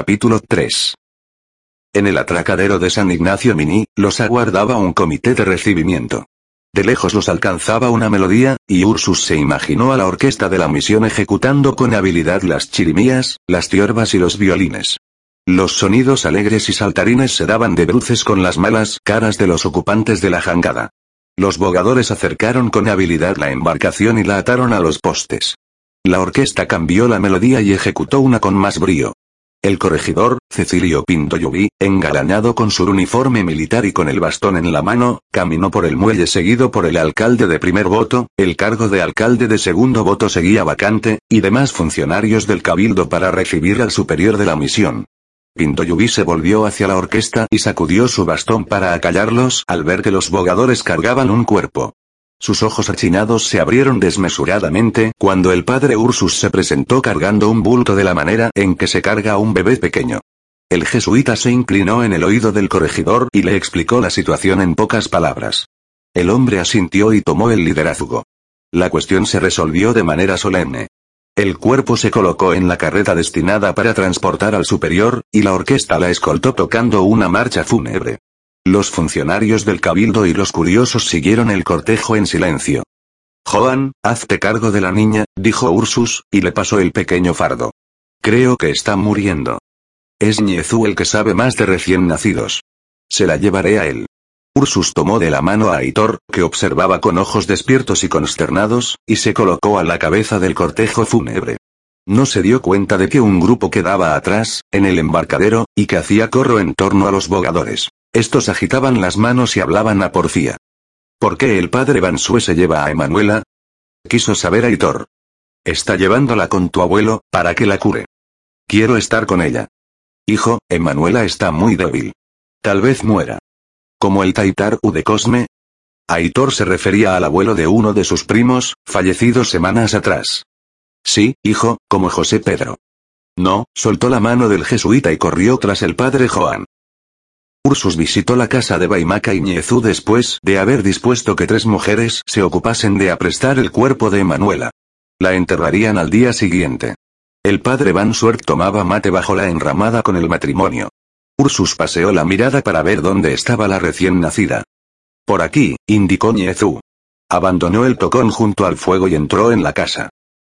Capítulo 3 En el atracadero de San Ignacio Mini, los aguardaba un comité de recibimiento. De lejos los alcanzaba una melodía, y Ursus se imaginó a la orquesta de la misión ejecutando con habilidad las chirimías, las tiorbas y los violines. Los sonidos alegres y saltarines se daban de bruces con las malas caras de los ocupantes de la jangada. Los bogadores acercaron con habilidad la embarcación y la ataron a los postes. La orquesta cambió la melodía y ejecutó una con más brío. El corregidor, Cecilio Pinto Llubí, engalanado con su uniforme militar y con el bastón en la mano, caminó por el muelle seguido por el alcalde de primer voto, el cargo de alcalde de segundo voto seguía vacante, y demás funcionarios del cabildo para recibir al superior de la misión. Pinto Llubí se volvió hacia la orquesta y sacudió su bastón para acallarlos al ver que los bogadores cargaban un cuerpo. Sus ojos achinados se abrieron desmesuradamente cuando el padre Ursus se presentó cargando un bulto de la manera en que se carga un bebé pequeño. El jesuita se inclinó en el oído del corregidor y le explicó la situación en pocas palabras. El hombre asintió y tomó el liderazgo. La cuestión se resolvió de manera solemne. El cuerpo se colocó en la carreta destinada para transportar al superior, y la orquesta la escoltó tocando una marcha fúnebre. Los funcionarios del cabildo y los curiosos siguieron el cortejo en silencio. Joan, hazte cargo de la niña, dijo Ursus, y le pasó el pequeño fardo. Creo que está muriendo. Es Ñezú el que sabe más de recién nacidos. Se la llevaré a él. Ursus tomó de la mano a Aitor, que observaba con ojos despiertos y consternados, y se colocó a la cabeza del cortejo fúnebre. No se dio cuenta de que un grupo quedaba atrás, en el embarcadero, y que hacía corro en torno a los bogadores. Estos agitaban las manos y hablaban a porfía. ¿Por qué el padre Bansue se lleva a Emanuela? Quiso saber Aitor. Está llevándola con tu abuelo, para que la cure. Quiero estar con ella. Hijo, Emanuela está muy débil. Tal vez muera. Como el Taitar U de Cosme. Aitor se refería al abuelo de uno de sus primos, fallecido semanas atrás. Sí, hijo, como José Pedro. No, soltó la mano del jesuita y corrió tras el padre Joan. Ursus visitó la casa de Baimaca y Ñezú después de haber dispuesto que tres mujeres se ocupasen de aprestar el cuerpo de Emanuela. La enterrarían al día siguiente. El padre Van Suert tomaba mate bajo la enramada con el matrimonio. Ursus paseó la mirada para ver dónde estaba la recién nacida. Por aquí, indicó Ñezú. Abandonó el tocón junto al fuego y entró en la casa.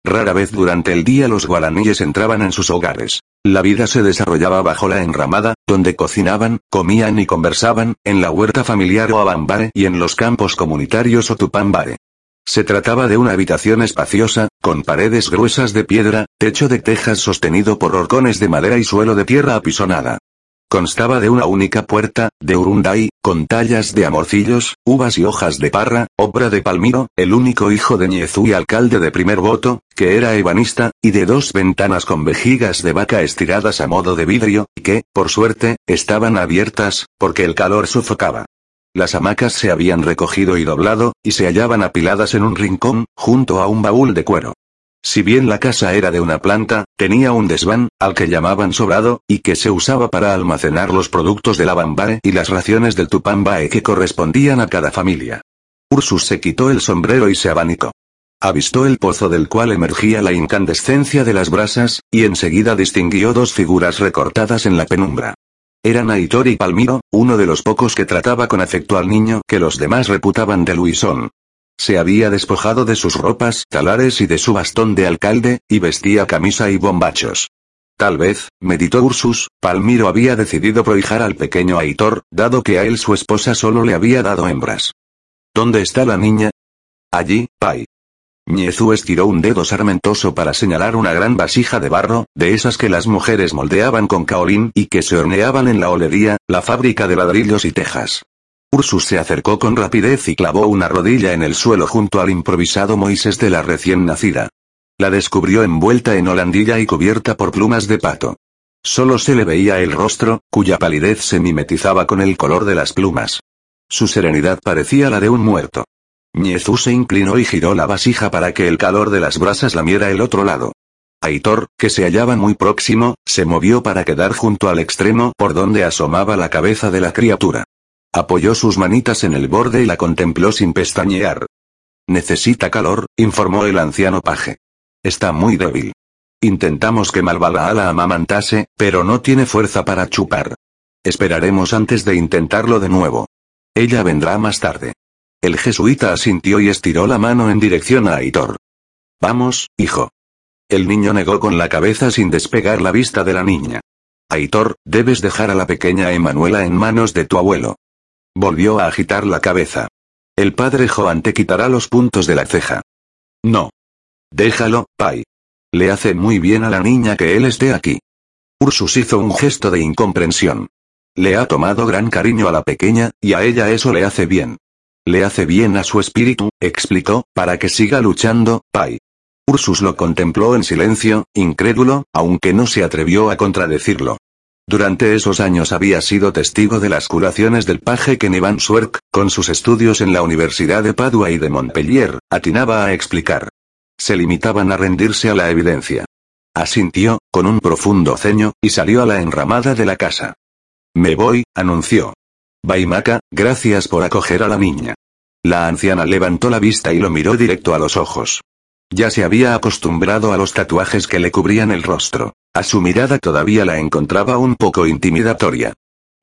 Rara vez durante el día los guaraníes entraban en sus hogares. La vida se desarrollaba bajo la enramada, donde cocinaban, comían y conversaban, en la huerta familiar o abambare y en los campos comunitarios o tupambare. Se trataba de una habitación espaciosa, con paredes gruesas de piedra, techo de tejas sostenido por horcones de madera y suelo de tierra apisonada. Constaba de una única puerta, de urunday, con tallas de amorcillos, uvas y hojas de parra, obra de Palmiro, el único hijo de Ñezú y alcalde de primer voto, que era ebanista, y de dos ventanas con vejigas de vaca estiradas a modo de vidrio, que, por suerte, estaban abiertas, porque el calor sofocaba. Las hamacas se habían recogido y doblado, y se hallaban apiladas en un rincón, junto a un baúl de cuero. Si bien la casa era de una planta, tenía un desván, al que llamaban sobrado, y que se usaba para almacenar los productos de la bambare y las raciones del tupambae que correspondían a cada familia. Ursus se quitó el sombrero y se abanicó. Avistó el pozo del cual emergía la incandescencia de las brasas, y enseguida distinguió dos figuras recortadas en la penumbra. Eran Aitor y Palmiro, uno de los pocos que trataba con afecto al niño que los demás reputaban de Luisón. Se había despojado de sus ropas talares y de su bastón de alcalde, y vestía camisa y bombachos. Tal vez, meditó Ursus, Palmiro había decidido prohijar al pequeño Aitor, dado que a él su esposa solo le había dado hembras. ¿Dónde está la niña? Allí, Pai. Ñezú estiró un dedo sarmentoso para señalar una gran vasija de barro, de esas que las mujeres moldeaban con caolín y que se horneaban en la olería, la fábrica de ladrillos y tejas. Ursus se acercó con rapidez y clavó una rodilla en el suelo junto al improvisado Moisés de la recién nacida. La descubrió envuelta en holandilla y cubierta por plumas de pato. Solo se le veía el rostro, cuya palidez se mimetizaba con el color de las plumas. Su serenidad parecía la de un muerto. Ñezú se inclinó y giró la vasija para que el calor de las brasas lamiera el otro lado. Aitor, que se hallaba muy próximo, se movió para quedar junto al extremo por donde asomaba la cabeza de la criatura. Apoyó sus manitas en el borde y la contempló sin pestañear. Necesita calor, informó el anciano paje. Está muy débil. Intentamos que Malvala la amamantase, pero no tiene fuerza para chupar. Esperaremos antes de intentarlo de nuevo. Ella vendrá más tarde. El jesuita asintió y estiró la mano en dirección a Aitor. Vamos, hijo. El niño negó con la cabeza sin despegar la vista de la niña. Aitor, debes dejar a la pequeña Emanuela en manos de tu abuelo. Volvió a agitar la cabeza. El padre Joan te quitará los puntos de la ceja. No. Déjalo, Pai. Le hace muy bien a la niña que él esté aquí. Ursus hizo un gesto de incomprensión. Le ha tomado gran cariño a la pequeña, y a ella eso le hace bien. Le hace bien a su espíritu, explicó, para que siga luchando, Pai. Ursus lo contempló en silencio, incrédulo, aunque no se atrevió a contradecirlo. Durante esos años había sido testigo de las curaciones del paje que Van Suerk, con sus estudios en la Universidad de Padua y de Montpellier, atinaba a explicar. Se limitaban a rendirse a la evidencia. Asintió, con un profundo ceño, y salió a la enramada de la casa. Me voy, anunció. Baimaka, gracias por acoger a la niña. La anciana levantó la vista y lo miró directo a los ojos. Ya se había acostumbrado a los tatuajes que le cubrían el rostro. A su mirada todavía la encontraba un poco intimidatoria.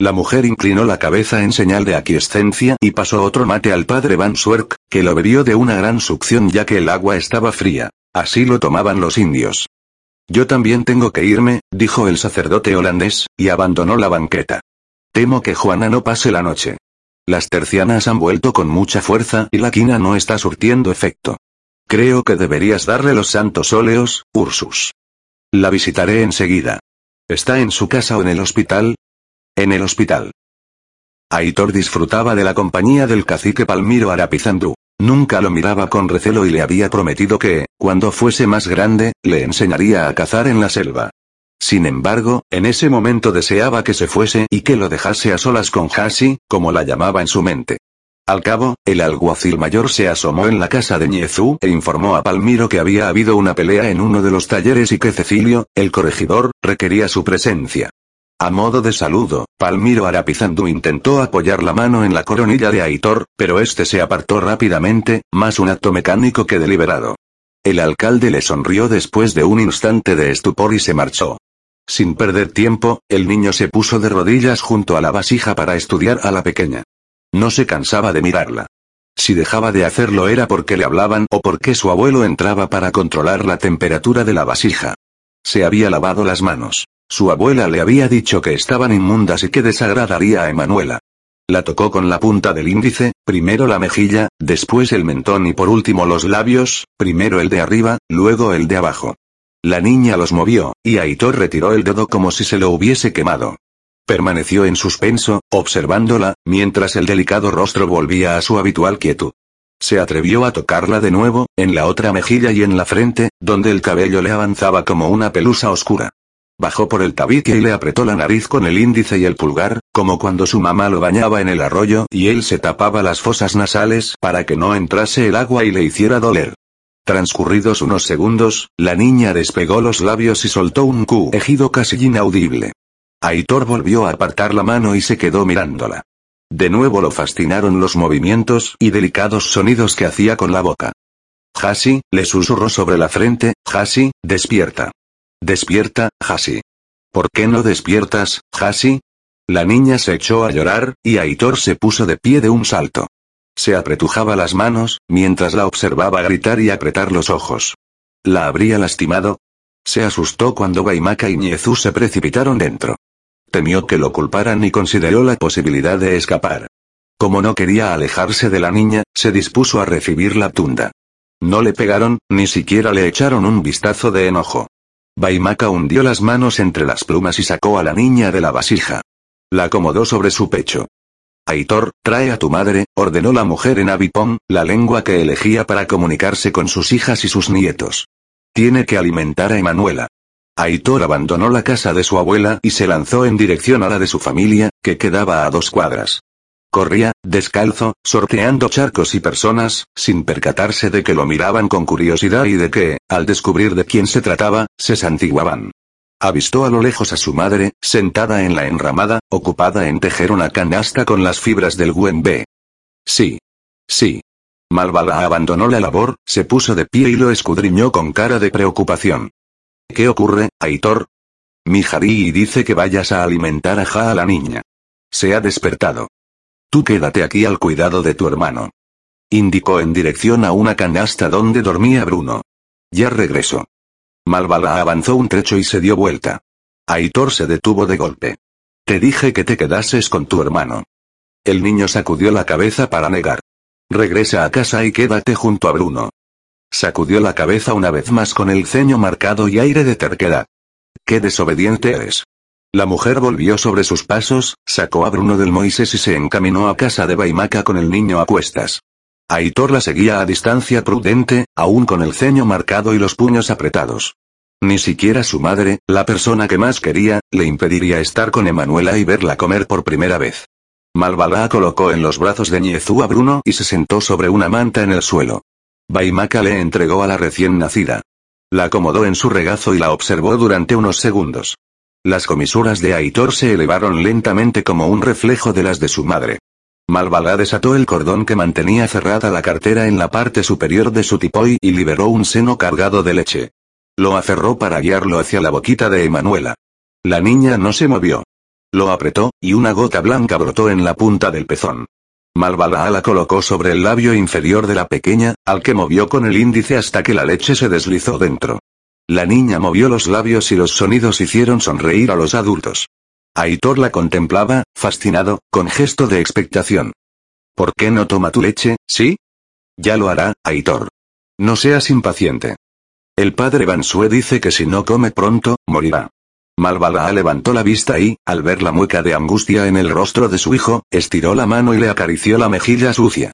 La mujer inclinó la cabeza en señal de aquiescencia y pasó otro mate al padre Van Swerk, que lo bebió de una gran succión ya que el agua estaba fría. Así lo tomaban los indios. Yo también tengo que irme, dijo el sacerdote holandés, y abandonó la banqueta. Temo que Juana no pase la noche. Las tercianas han vuelto con mucha fuerza y la quina no está surtiendo efecto. Creo que deberías darle los santos óleos, Ursus. La visitaré enseguida. ¿Está en su casa o en el hospital? En el hospital. Aitor disfrutaba de la compañía del cacique Palmiro Arapizandú. Nunca lo miraba con recelo y le había prometido que, cuando fuese más grande, le enseñaría a cazar en la selva. Sin embargo, en ese momento deseaba que se fuese y que lo dejase a solas con Hasi, como la llamaba en su mente. Al cabo, el alguacil mayor se asomó en la casa de Ñezú e informó a Palmiro que había habido una pelea en uno de los talleres y que Cecilio, el corregidor, requería su presencia. A modo de saludo, Palmiro Arapizandú intentó apoyar la mano en la coronilla de Aitor, pero este se apartó rápidamente, más un acto mecánico que deliberado. El alcalde le sonrió después de un instante de estupor y se marchó. Sin perder tiempo, el niño se puso de rodillas junto a la vasija para estudiar a la pequeña. No se cansaba de mirarla. Si dejaba de hacerlo era porque le hablaban o porque su abuelo entraba para controlar la temperatura de la vasija. Se había lavado las manos. Su abuela le había dicho que estaban inmundas y que desagradaría a Emanuela. La tocó con la punta del índice, primero la mejilla, después el mentón y por último los labios, primero el de arriba, luego el de abajo. La niña los movió, y Aitor retiró el dedo como si se lo hubiese quemado. Permaneció en suspenso, observándola, mientras el delicado rostro volvía a su habitual quietud. Se atrevió a tocarla de nuevo, en la otra mejilla y en la frente, donde el cabello le avanzaba como una pelusa oscura. Bajó por el tabique y le apretó la nariz con el índice y el pulgar, como cuando su mamá lo bañaba en el arroyo y él se tapaba las fosas nasales para que no entrase el agua y le hiciera doler. Transcurridos unos segundos, la niña despegó los labios y soltó un ejido casi inaudible. Aitor volvió a apartar la mano y se quedó mirándola. De nuevo lo fascinaron los movimientos y delicados sonidos que hacía con la boca. Hasi, le susurró sobre la frente, Hasi, despierta. Despierta, Hasi. ¿Por qué no despiertas, Hasi? La niña se echó a llorar, y Aitor se puso de pie de un salto. Se apretujaba las manos, mientras la observaba gritar y apretar los ojos. ¿La habría lastimado? Se asustó cuando Gaimaka y Ñezú se precipitaron dentro. Temió que lo culparan y consideró la posibilidad de escapar. Como no quería alejarse de la niña, se dispuso a recibir la tunda. No le pegaron, ni siquiera le echaron un vistazo de enojo. Baimaka hundió las manos entre las plumas y sacó a la niña de la vasija. La acomodó sobre su pecho. Aitor, trae a tu madre, ordenó la mujer en Avipón, la lengua que elegía para comunicarse con sus hijas y sus nietos. Tiene que alimentar a Emanuela. Aitor abandonó la casa de su abuela y se lanzó en dirección a la de su familia, que quedaba a dos cuadras. Corría, descalzo, sorteando charcos y personas, sin percatarse de que lo miraban con curiosidad y de que, al descubrir de quién se trataba, se santiguaban. Avistó a lo lejos a su madre, sentada en la enramada, ocupada en tejer una canasta con las fibras del guembe. Sí. Sí. Malvala abandonó la labor, se puso de pie y lo escudriñó con cara de preocupación. ¿Qué ocurre, Aitor? Mi Harí dice que vayas a alimentar a Ja a la niña. Se ha despertado. Tú quédate aquí al cuidado de tu hermano. Indicó en dirección a una canasta donde dormía Bruno. Ya regreso. Malvala avanzó un trecho y se dio vuelta. Aitor se detuvo de golpe. Te dije que te quedases con tu hermano. El niño sacudió la cabeza para negar. Regresa a casa y quédate junto a Bruno. Sacudió la cabeza una vez más con el ceño marcado y aire de terquedad. ¡Qué desobediente eres! La mujer volvió sobre sus pasos, sacó a Bruno del Moisés y se encaminó a casa de Baimaca con el niño a cuestas. Aitor la seguía a distancia prudente, aún con el ceño marcado y los puños apretados. Ni siquiera su madre, la persona que más quería, le impediría estar con Emanuela y verla comer por primera vez. Malvalá colocó en los brazos de Ñezú a Bruno y se sentó sobre una manta en el suelo. Baimaca le entregó a la recién nacida. La acomodó en su regazo y la observó durante unos segundos. Las comisuras de Aitor se elevaron lentamente como un reflejo de las de su madre. Malvalá desató el cordón que mantenía cerrada la cartera en la parte superior de su tipoy y liberó un seno cargado de leche. Lo aferró para guiarlo hacia la boquita de Emanuela. La niña no se movió. Lo apretó, y una gota blanca brotó en la punta del pezón. Malvalá la colocó sobre el labio inferior de la pequeña, al que movió con el índice hasta que la leche se deslizó dentro. La niña movió los labios y los sonidos hicieron sonreír a los adultos. Aitor la contemplaba, fascinado, con gesto de expectación. ¿Por qué no toma tu leche, sí? Ya lo hará, Aitor. No seas impaciente. El padre Bansue dice que si no come pronto, morirá. Malvalaa levantó la vista y, al ver la mueca de angustia en el rostro de su hijo, estiró la mano y le acarició la mejilla sucia.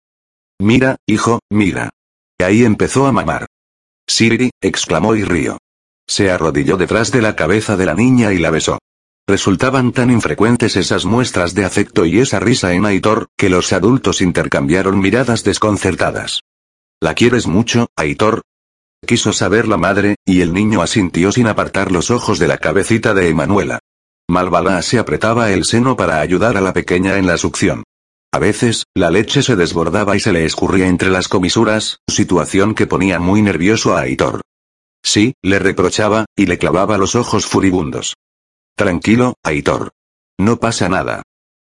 Mira, hijo, mira. Y ahí empezó a mamar. Siri, exclamó y rió. Se arrodilló detrás de la cabeza de la niña y la besó. Resultaban tan infrecuentes esas muestras de afecto y esa risa en Aitor, que los adultos intercambiaron miradas desconcertadas. ¿La quieres mucho, Aitor? Quiso saber la madre, y el niño asintió sin apartar los ojos de la cabecita de Emanuela. Malvalá se apretaba el seno para ayudar a la pequeña en la succión. A veces, la leche se desbordaba y se le escurría entre las comisuras, situación que ponía muy nervioso a Aitor. Sí, le reprochaba, y le clavaba los ojos furibundos. Tranquilo, Aitor. No pasa nada.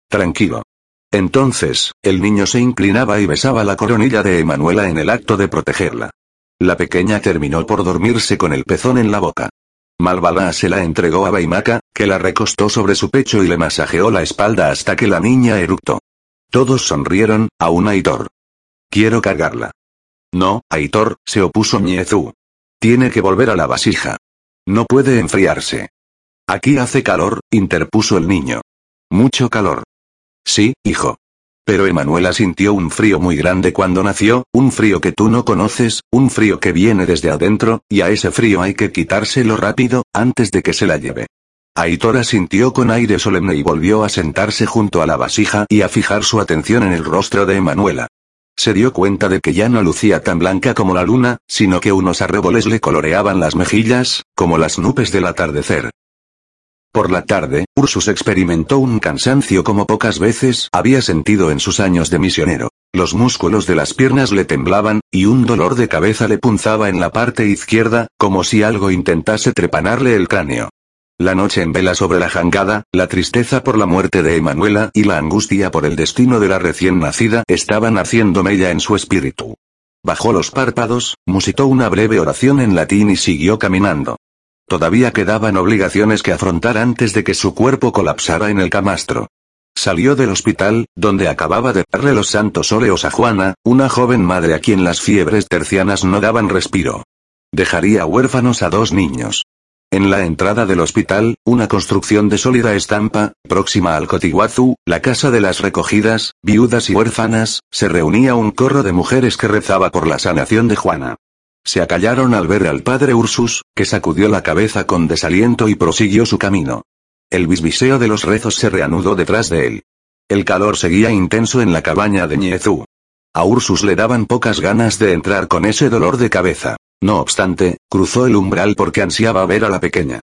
Tranquilo. Entonces, el niño se inclinaba y besaba la coronilla de Emanuela en el acto de protegerla. La pequeña terminó por dormirse con el pezón en la boca. Malvalá se la entregó a Baimaca, que la recostó sobre su pecho y le masajeó la espalda hasta que la niña eructó. Todos sonrieron, aún Aitor. Quiero cargarla. No, Aitor, se opuso Ñezú. Tiene que volver a la vasija. No puede enfriarse. Aquí hace calor, interpuso el niño. Mucho calor. Sí, hijo. Pero Emanuela sintió un frío muy grande cuando nació, un frío que tú no conoces, un frío que viene desde adentro, y a ese frío hay que quitárselo rápido, antes de que se la lleve. Aitora sintió con aire solemne y volvió a sentarse junto a la vasija y a fijar su atención en el rostro de Emanuela. Se dio cuenta de que ya no lucía tan blanca como la luna, sino que unos arreboles le coloreaban las mejillas, como las nubes del atardecer. Por la tarde, Ursus experimentó un cansancio como pocas veces había sentido en sus años de misionero. Los músculos de las piernas le temblaban, y un dolor de cabeza le punzaba en la parte izquierda, como si algo intentase trepanarle el cráneo. La noche en vela sobre la jangada, la tristeza por la muerte de Emanuela y la angustia por el destino de la recién nacida estaban haciendo mella en su espíritu. Bajó los párpados, musitó una breve oración en latín y siguió caminando. Todavía quedaban obligaciones que afrontar antes de que su cuerpo colapsara en el camastro. Salió del hospital, donde acababa de darle los santos óleos a Juana, una joven madre a quien las fiebres tercianas no daban respiro. Dejaría huérfanos a dos niños. En la entrada del hospital, una construcción de sólida estampa, próxima al Cotiguazú, la casa de las recogidas, viudas y huérfanas, se reunía un corro de mujeres que rezaba por la sanación de Juana. Se acallaron al ver al padre Ursus, que sacudió la cabeza con desaliento y prosiguió su camino. El bisbiseo de los rezos se reanudó detrás de él. El calor seguía intenso en la cabaña de Ñezú. A Ursus le daban pocas ganas de entrar con ese dolor de cabeza. No obstante, cruzó el umbral porque ansiaba ver a la pequeña.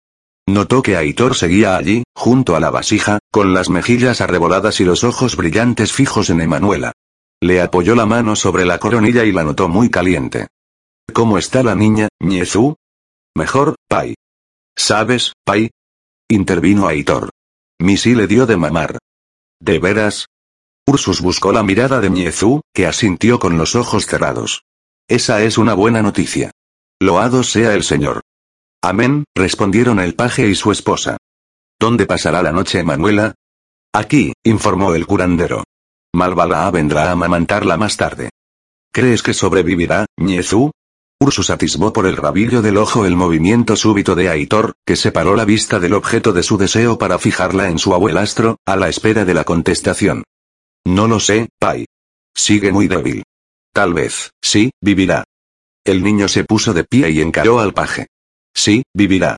Notó que Aitor seguía allí, junto a la vasija, con las mejillas arreboladas y los ojos brillantes fijos en Emanuela. Le apoyó la mano sobre la coronilla y la notó muy caliente. ¿Cómo está la niña, Ñezú? Mejor, Pai. ¿Sabes, Pai? Intervino Aitor. Misi le dio de mamar. ¿De veras? Ursus buscó la mirada de Miezu, que asintió con los ojos cerrados. Esa es una buena noticia. Loado sea el Señor. Amén, respondieron el paje y su esposa. ¿Dónde pasará la noche Manuela? Aquí, informó el curandero. Malvala vendrá a amamantarla más tarde. ¿Crees que sobrevivirá, Ñezú? Ursus atisbó por el rabillo del ojo el movimiento súbito de Aitor, que separó la vista del objeto de su deseo para fijarla en su abuelastro, a la espera de la contestación. No lo sé, Pai. Sigue muy débil. Tal vez, sí, vivirá. El niño se puso de pie y encaró al paje. Sí, vivirá.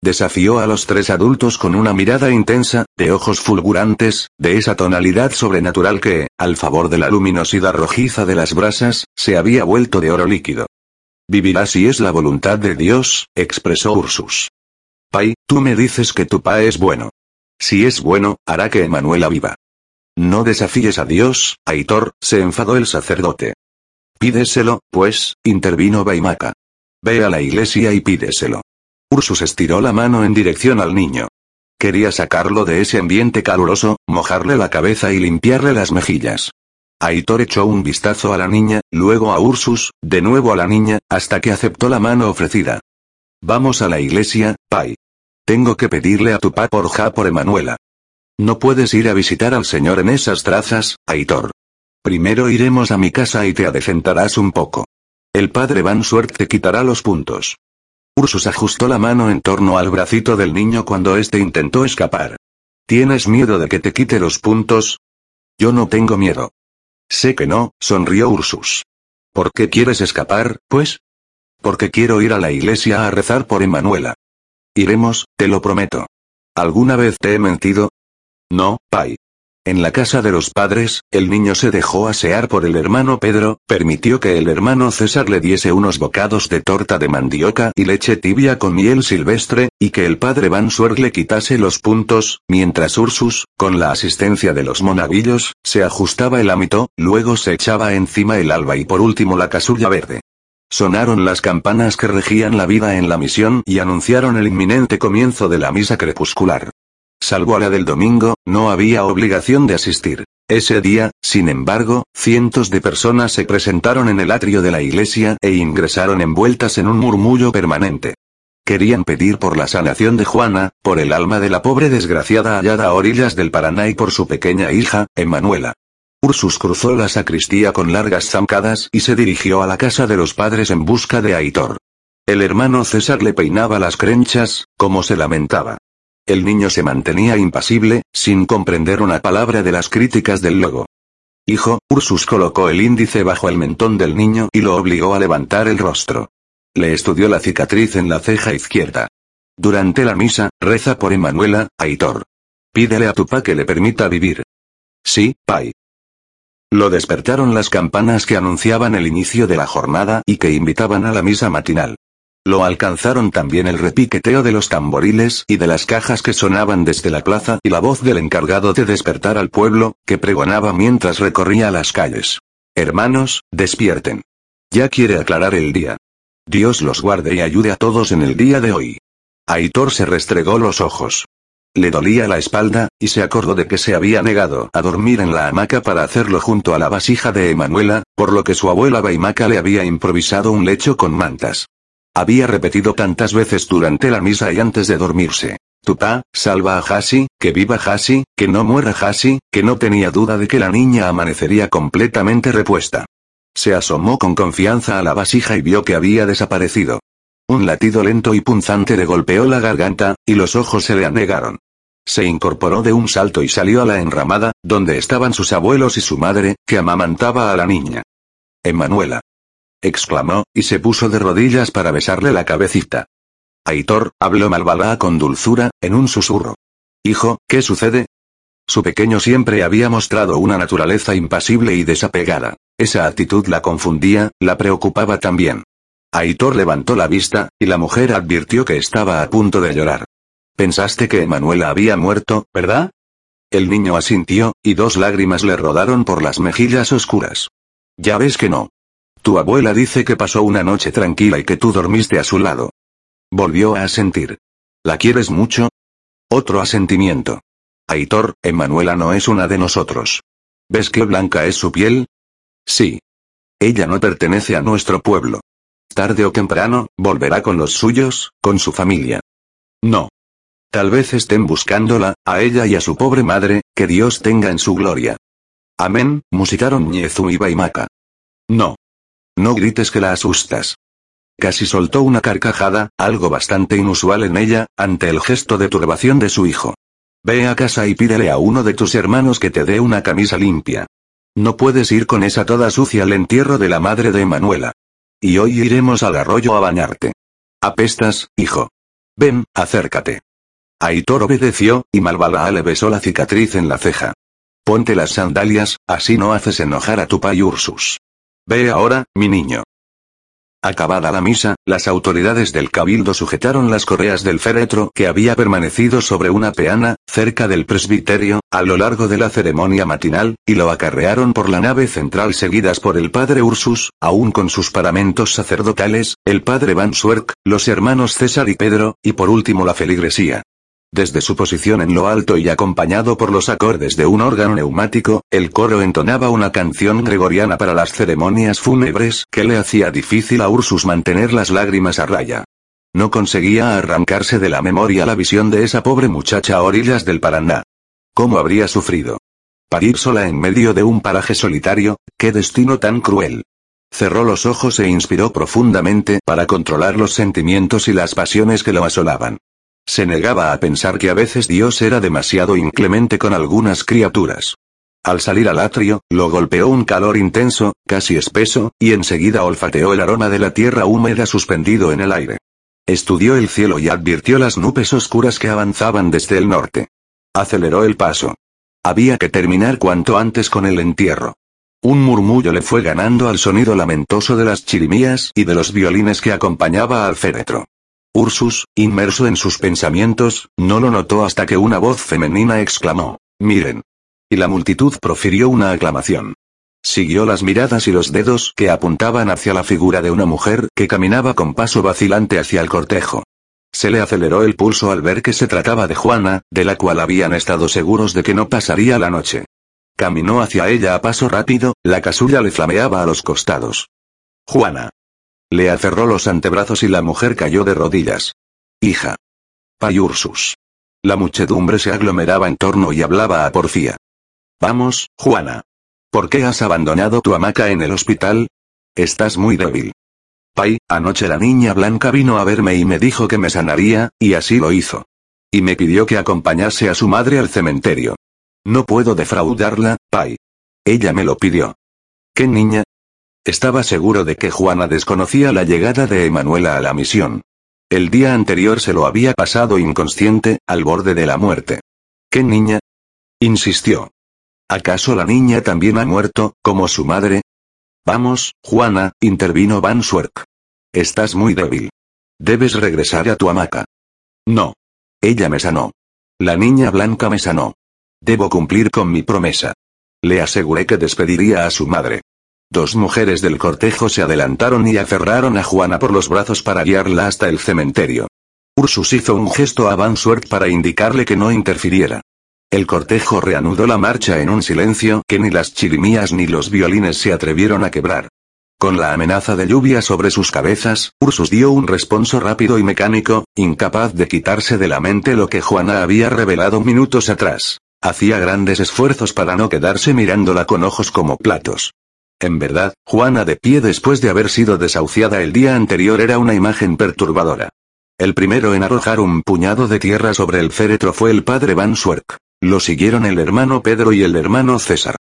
Desafió a los tres adultos con una mirada intensa, de ojos fulgurantes, de esa tonalidad sobrenatural que, al favor de la luminosidad rojiza de las brasas, se había vuelto de oro líquido. Vivirá si es la voluntad de Dios, expresó Ursus. Pai, tú me dices que tu pa es bueno. Si es bueno, hará que Emanuela viva. No desafíes a Dios, Aitor, se enfadó el sacerdote. Pídeselo, pues, intervino Baimaka. Ve a la iglesia y pídeselo. Ursus estiró la mano en dirección al niño. Quería sacarlo de ese ambiente caluroso, mojarle la cabeza y limpiarle las mejillas. Aitor echó un vistazo a la niña, luego a Ursus, de nuevo a la niña, hasta que aceptó la mano ofrecida. Vamos a la iglesia, Pai. Tengo que pedirle a tu pa por ja por Emanuela. No puedes ir a visitar al señor en esas trazas, Aitor. Primero iremos a mi casa y te adecentarás un poco. El padre Van Suert te quitará los puntos. Ursus ajustó la mano en torno al bracito del niño cuando éste intentó escapar. ¿Tienes miedo de que te quite los puntos? Yo no tengo miedo. Sé que no, sonrió Ursus. ¿Por qué quieres escapar, pues? Porque quiero ir a la iglesia a rezar por Emanuela. Iremos, te lo prometo. ¿Alguna vez te he mentido? No, Pai. En la casa de los padres, el niño se dejó asear por el hermano Pedro, permitió que el hermano César le diese unos bocados de torta de mandioca y leche tibia con miel silvestre, y que el padre Van Suer le quitase los puntos, mientras Ursus, con la asistencia de los monaguillos, se ajustaba el ámito, luego se echaba encima el alba y por último la casulla verde. Sonaron las campanas que regían la vida en la misión y anunciaron el inminente comienzo de la misa crepuscular. Salvo a la del domingo, no había obligación de asistir. Ese día, sin embargo, cientos de personas se presentaron en el atrio de la iglesia e ingresaron envueltas en un murmullo permanente. Querían pedir por la sanación de Juana, por el alma de la pobre desgraciada hallada a orillas del Paraná y por su pequeña hija, Emanuela. Ursus cruzó la sacristía con largas zancadas y se dirigió a la casa de los padres en busca de Aitor. El hermano César le peinaba las crenchas, como se lamentaba. El niño se mantenía impasible, sin comprender una palabra de las críticas del logo. Hijo, Ursus colocó el índice bajo el mentón del niño y lo obligó a levantar el rostro. Le estudió la cicatriz en la ceja izquierda. Durante la misa, reza por Emanuela, Aitor. Pídele a tu pa que le permita vivir. Sí, pai. Lo despertaron las campanas que anunciaban el inicio de la jornada y que invitaban a la misa matinal. Lo alcanzaron también el repiqueteo de los tamboriles y de las cajas que sonaban desde la plaza y la voz del encargado de despertar al pueblo, que pregonaba mientras recorría las calles. Hermanos, despierten. Ya quiere aclarar el día. Dios los guarde y ayude a todos en el día de hoy. Aitor se restregó los ojos. Le dolía la espalda, y se acordó de que se había negado a dormir en la hamaca para hacerlo junto a la vasija de Emanuela, por lo que su abuela Baimaca le había improvisado un lecho con mantas. Había repetido tantas veces durante la misa y antes de dormirse. Tupá, salva a Hasi, que viva Hasi, que no muera Hasi, que no tenía duda de que la niña amanecería completamente repuesta. Se asomó con confianza a la vasija y vio que había desaparecido. Un latido lento y punzante le golpeó la garganta, y los ojos se le anegaron. Se incorporó de un salto y salió a la enramada, donde estaban sus abuelos y su madre, que amamantaba a la niña. Emanuela exclamó, y se puso de rodillas para besarle la cabecita. Aitor, habló Malvalá con dulzura, en un susurro. Hijo, ¿qué sucede? Su pequeño siempre había mostrado una naturaleza impasible y desapegada. Esa actitud la confundía, la preocupaba también. Aitor levantó la vista, y la mujer advirtió que estaba a punto de llorar. Pensaste que Emanuela había muerto, ¿verdad? El niño asintió, y dos lágrimas le rodaron por las mejillas oscuras. Ya ves que no. Tu abuela dice que pasó una noche tranquila y que tú dormiste a su lado. Volvió a asentir. ¿La quieres mucho? Otro asentimiento. Aitor, Emanuela no es una de nosotros. ¿Ves qué blanca es su piel? Sí. Ella no pertenece a nuestro pueblo. Tarde o temprano, volverá con los suyos, con su familia. No. Tal vez estén buscándola, a ella y a su pobre madre, que Dios tenga en su gloria. Amén, musicaron Ñezu y Baimaka. No. No grites que la asustas. Casi soltó una carcajada, algo bastante inusual en ella, ante el gesto de turbación de su hijo. Ve a casa y pídele a uno de tus hermanos que te dé una camisa limpia. No puedes ir con esa toda sucia al entierro de la madre de Emanuela. Y hoy iremos al arroyo a bañarte. Apestas, hijo. Ven, acércate. Aitor obedeció, y Malvalaa le besó la cicatriz en la ceja. Ponte las sandalias, así no haces enojar a tu pai Ursus. Ve ahora, mi niño. Acabada la misa, las autoridades del cabildo sujetaron las correas del féretro que había permanecido sobre una peana, cerca del presbiterio, a lo largo de la ceremonia matinal, y lo acarrearon por la nave central seguidas por el padre Ursus, aún con sus paramentos sacerdotales, el padre Van Suerk, los hermanos César y Pedro, y por último la feligresía. Desde su posición en lo alto y acompañado por los acordes de un órgano neumático, el coro entonaba una canción gregoriana para las ceremonias fúnebres que le hacía difícil a Ursus mantener las lágrimas a raya. No conseguía arrancarse de la memoria la visión de esa pobre muchacha a orillas del Paraná. ¿Cómo habría sufrido? Parir sola en medio de un paraje solitario, qué destino tan cruel. Cerró los ojos e inspiró profundamente para controlar los sentimientos y las pasiones que lo asolaban. Se negaba a pensar que a veces Dios era demasiado inclemente con algunas criaturas. Al salir al atrio, lo golpeó un calor intenso, casi espeso, y enseguida olfateó el aroma de la tierra húmeda suspendido en el aire. Estudió el cielo y advirtió las nubes oscuras que avanzaban desde el norte. Aceleró el paso. Había que terminar cuanto antes con el entierro. Un murmullo le fue ganando al sonido lamentoso de las chirimías y de los violines que acompañaba al féretro. Ursus, inmerso en sus pensamientos, no lo notó hasta que una voz femenina exclamó, miren. Y la multitud profirió una aclamación. Siguió las miradas y los dedos que apuntaban hacia la figura de una mujer que caminaba con paso vacilante hacia el cortejo. Se le aceleró el pulso al ver que se trataba de Juana, de la cual habían estado seguros de que no pasaría la noche. Caminó hacia ella a paso rápido, la casulla le flameaba a los costados. Juana. Le aferró los antebrazos y la mujer cayó de rodillas. Hija. Payursus. La muchedumbre se aglomeraba en torno y hablaba a porfía. Vamos, Juana. ¿Por qué has abandonado tu hamaca en el hospital? Estás muy débil. Pai, anoche la niña blanca vino a verme y me dijo que me sanaría, y así lo hizo. Y me pidió que acompañase a su madre al cementerio. No puedo defraudarla, Pai. Ella me lo pidió. ¿Qué niña? Estaba seguro de que Juana desconocía la llegada de Emanuela a la misión. El día anterior se lo había pasado inconsciente, al borde de la muerte. ¿Qué niña? insistió. ¿Acaso la niña también ha muerto, como su madre? Vamos, Juana, intervino Van Swerk. Estás muy débil. Debes regresar a tu hamaca. No. Ella me sanó. La niña blanca me sanó. Debo cumplir con mi promesa. Le aseguré que despediría a su madre. Dos mujeres del cortejo se adelantaron y aferraron a Juana por los brazos para guiarla hasta el cementerio. Ursus hizo un gesto a Van Suert para indicarle que no interfiriera. El cortejo reanudó la marcha en un silencio que ni las chirimías ni los violines se atrevieron a quebrar. Con la amenaza de lluvia sobre sus cabezas, Ursus dio un responso rápido y mecánico, incapaz de quitarse de la mente lo que Juana había revelado minutos atrás. Hacía grandes esfuerzos para no quedarse mirándola con ojos como platos. En verdad, Juana de pie después de haber sido desahuciada el día anterior era una imagen perturbadora. El primero en arrojar un puñado de tierra sobre el féretro fue el padre Van Swerk. Lo siguieron el hermano Pedro y el hermano César.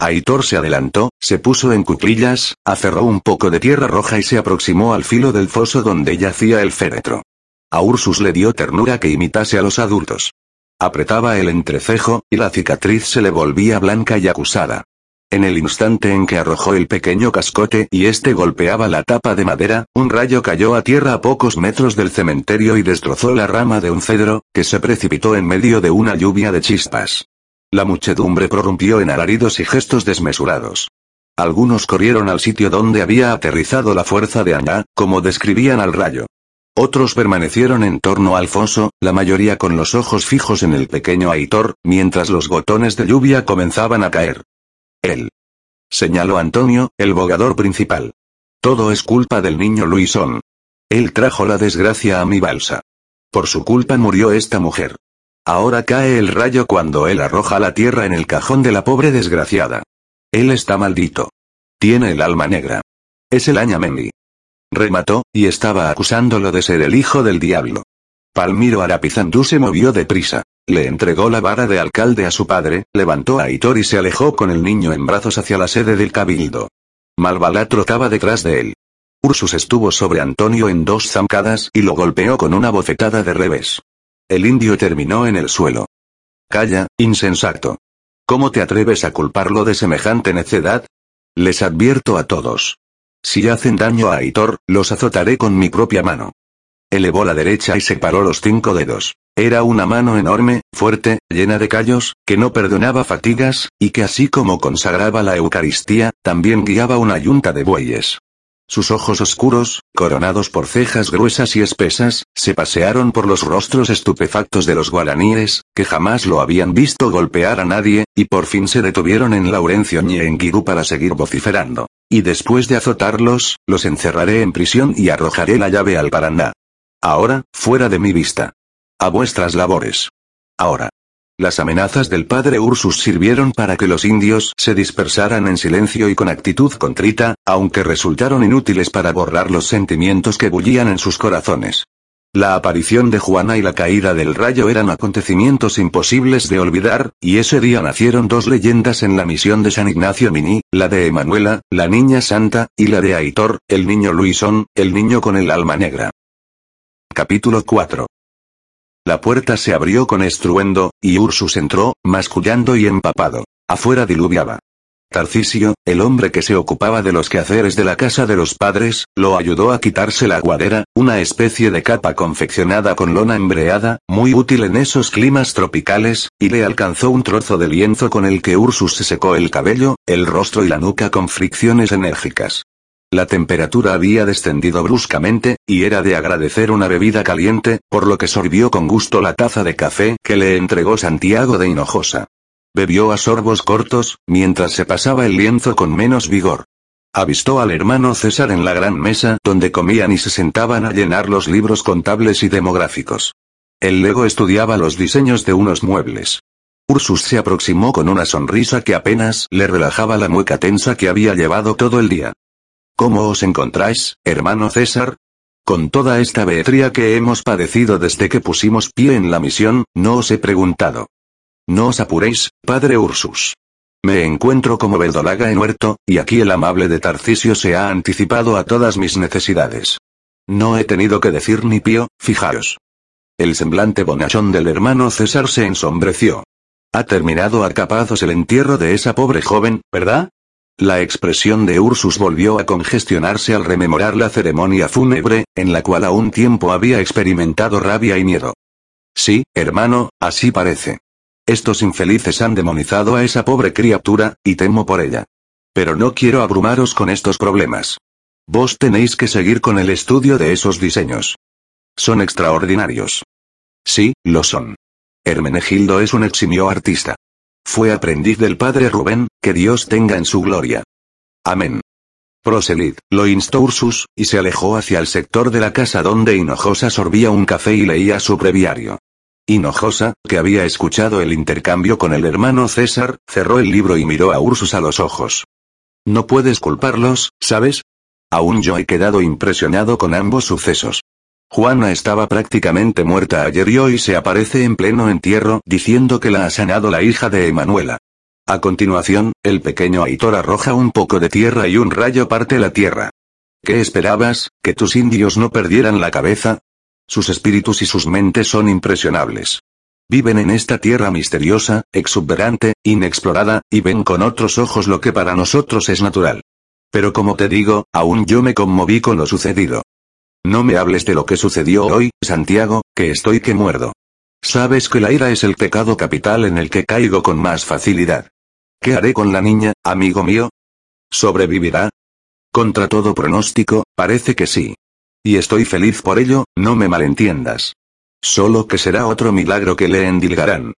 Aitor se adelantó, se puso en cuclillas, aferró un poco de tierra roja y se aproximó al filo del foso donde yacía el féretro. A Ursus le dio ternura que imitase a los adultos. Apretaba el entrecejo, y la cicatriz se le volvía blanca y acusada. En el instante en que arrojó el pequeño cascote y este golpeaba la tapa de madera, un rayo cayó a tierra a pocos metros del cementerio y destrozó la rama de un cedro, que se precipitó en medio de una lluvia de chispas. La muchedumbre prorrumpió en alaridos y gestos desmesurados. Algunos corrieron al sitio donde había aterrizado la fuerza de Añá, como describían al rayo. Otros permanecieron en torno al foso, la mayoría con los ojos fijos en el pequeño Aitor, mientras los gotones de lluvia comenzaban a caer. Él. Señaló Antonio, el bogador principal. Todo es culpa del niño Luisón. Él trajo la desgracia a mi balsa. Por su culpa murió esta mujer. Ahora cae el rayo cuando él arroja la tierra en el cajón de la pobre desgraciada. Él está maldito. Tiene el alma negra. Es el Añamendi. Remató, y estaba acusándolo de ser el hijo del diablo. Palmiro Arapizandú se movió deprisa. Le entregó la vara de alcalde a su padre, levantó a Aitor y se alejó con el niño en brazos hacia la sede del cabildo. Malvalá trotaba detrás de él. Ursus estuvo sobre Antonio en dos zancadas y lo golpeó con una bofetada de revés. El indio terminó en el suelo. Calla, insensato. ¿Cómo te atreves a culparlo de semejante necedad? Les advierto a todos. Si hacen daño a Aitor, los azotaré con mi propia mano. Elevó la derecha y separó los cinco dedos. Era una mano enorme, fuerte, llena de callos, que no perdonaba fatigas, y que así como consagraba la Eucaristía, también guiaba una yunta de bueyes. Sus ojos oscuros, coronados por cejas gruesas y espesas, se pasearon por los rostros estupefactos de los guaraníes, que jamás lo habían visto golpear a nadie, y por fin se detuvieron en Laurencio Ñenguirú para seguir vociferando. Y después de azotarlos, los encerraré en prisión y arrojaré la llave al Paraná. Ahora, fuera de mi vista. A vuestras labores. Ahora. Las amenazas del padre Ursus sirvieron para que los indios se dispersaran en silencio y con actitud contrita, aunque resultaron inútiles para borrar los sentimientos que bullían en sus corazones. La aparición de Juana y la caída del rayo eran acontecimientos imposibles de olvidar, y ese día nacieron dos leyendas en la misión de San Ignacio Mini, la de Emanuela, la niña santa, y la de Aitor, el niño Luisón, el niño con el alma negra. Capítulo 4 la puerta se abrió con estruendo, y Ursus entró, mascullando y empapado. Afuera diluviaba. Tarcisio, el hombre que se ocupaba de los quehaceres de la casa de los padres, lo ayudó a quitarse la guadera, una especie de capa confeccionada con lona embreada, muy útil en esos climas tropicales, y le alcanzó un trozo de lienzo con el que Ursus se secó el cabello, el rostro y la nuca con fricciones enérgicas. La temperatura había descendido bruscamente, y era de agradecer una bebida caliente, por lo que sorbió con gusto la taza de café que le entregó Santiago de Hinojosa. Bebió a sorbos cortos, mientras se pasaba el lienzo con menos vigor. Avistó al hermano César en la gran mesa donde comían y se sentaban a llenar los libros contables y demográficos. El lego estudiaba los diseños de unos muebles. Ursus se aproximó con una sonrisa que apenas le relajaba la mueca tensa que había llevado todo el día. ¿Cómo os encontráis, hermano César? Con toda esta beetría que hemos padecido desde que pusimos pie en la misión, no os he preguntado. No os apuréis, padre Ursus. Me encuentro como verdolaga en huerto, y aquí el amable de Tarcisio se ha anticipado a todas mis necesidades. No he tenido que decir ni pío, fijaos. El semblante bonachón del hermano César se ensombreció. Ha terminado a capazos el entierro de esa pobre joven, ¿verdad? La expresión de Ursus volvió a congestionarse al rememorar la ceremonia fúnebre, en la cual a un tiempo había experimentado rabia y miedo. Sí, hermano, así parece. Estos infelices han demonizado a esa pobre criatura, y temo por ella. Pero no quiero abrumaros con estos problemas. Vos tenéis que seguir con el estudio de esos diseños. Son extraordinarios. Sí, lo son. Hermenegildo es un eximio artista. Fue aprendiz del padre Rubén, que Dios tenga en su gloria. Amén. Proselid, lo instó Ursus, y se alejó hacia el sector de la casa donde Hinojosa sorbía un café y leía su breviario. Hinojosa, que había escuchado el intercambio con el hermano César, cerró el libro y miró a Ursus a los ojos. No puedes culparlos, ¿sabes? Aún yo he quedado impresionado con ambos sucesos. Juana estaba prácticamente muerta ayer y hoy se aparece en pleno entierro diciendo que la ha sanado la hija de Emanuela. A continuación, el pequeño Aitor arroja un poco de tierra y un rayo parte la tierra. ¿Qué esperabas, que tus indios no perdieran la cabeza? Sus espíritus y sus mentes son impresionables. Viven en esta tierra misteriosa, exuberante, inexplorada, y ven con otros ojos lo que para nosotros es natural. Pero como te digo, aún yo me conmoví con lo sucedido. No me hables de lo que sucedió hoy, Santiago, que estoy que muerdo. Sabes que la ira es el pecado capital en el que caigo con más facilidad. ¿Qué haré con la niña, amigo mío? ¿Sobrevivirá? Contra todo pronóstico, parece que sí. Y estoy feliz por ello, no me malentiendas. Solo que será otro milagro que le endilgarán.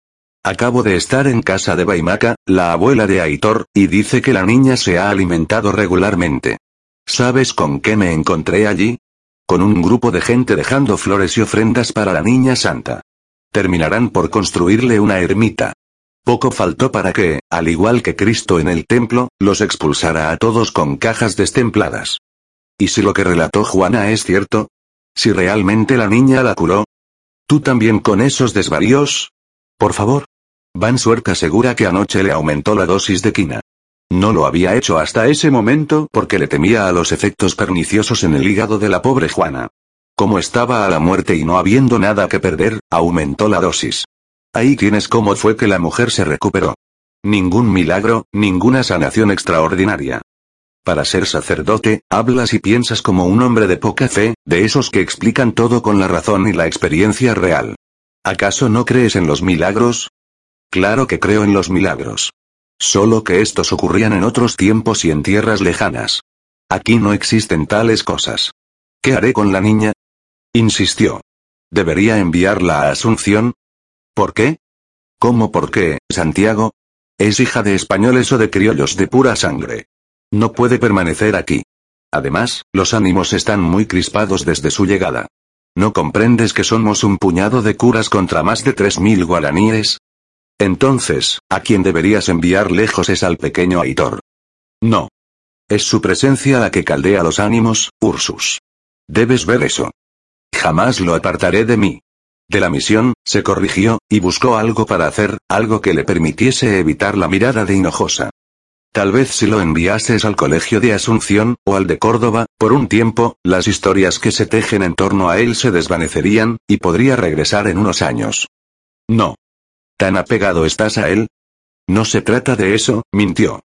Acabo de estar en casa de Baimaca, la abuela de Aitor, y dice que la niña se ha alimentado regularmente. ¿Sabes con qué me encontré allí? Con un grupo de gente dejando flores y ofrendas para la niña santa. Terminarán por construirle una ermita. Poco faltó para que, al igual que Cristo en el templo, los expulsara a todos con cajas destempladas. ¿Y si lo que relató Juana es cierto? ¿Si realmente la niña la curó? ¿Tú también con esos desvaríos? Por favor. Van Suerca asegura que anoche le aumentó la dosis de quina. No lo había hecho hasta ese momento porque le temía a los efectos perniciosos en el hígado de la pobre Juana. Como estaba a la muerte y no habiendo nada que perder, aumentó la dosis. Ahí tienes cómo fue que la mujer se recuperó. Ningún milagro, ninguna sanación extraordinaria. Para ser sacerdote, hablas y piensas como un hombre de poca fe, de esos que explican todo con la razón y la experiencia real. ¿Acaso no crees en los milagros? Claro que creo en los milagros. Solo que estos ocurrían en otros tiempos y en tierras lejanas. Aquí no existen tales cosas. ¿Qué haré con la niña? Insistió. ¿Debería enviarla a Asunción? ¿Por qué? ¿Cómo por qué, Santiago? Es hija de españoles o de criollos de pura sangre. No puede permanecer aquí. Además, los ánimos están muy crispados desde su llegada. ¿No comprendes que somos un puñado de curas contra más de tres mil guaraníes? Entonces, a quien deberías enviar lejos es al pequeño Aitor. No. Es su presencia la que caldea los ánimos, Ursus. Debes ver eso. Jamás lo apartaré de mí. De la misión, se corrigió, y buscó algo para hacer, algo que le permitiese evitar la mirada de Hinojosa. Tal vez si lo enviases al colegio de Asunción, o al de Córdoba, por un tiempo, las historias que se tejen en torno a él se desvanecerían, y podría regresar en unos años. No. ¿Tan apegado estás a él? No se trata de eso, mintió.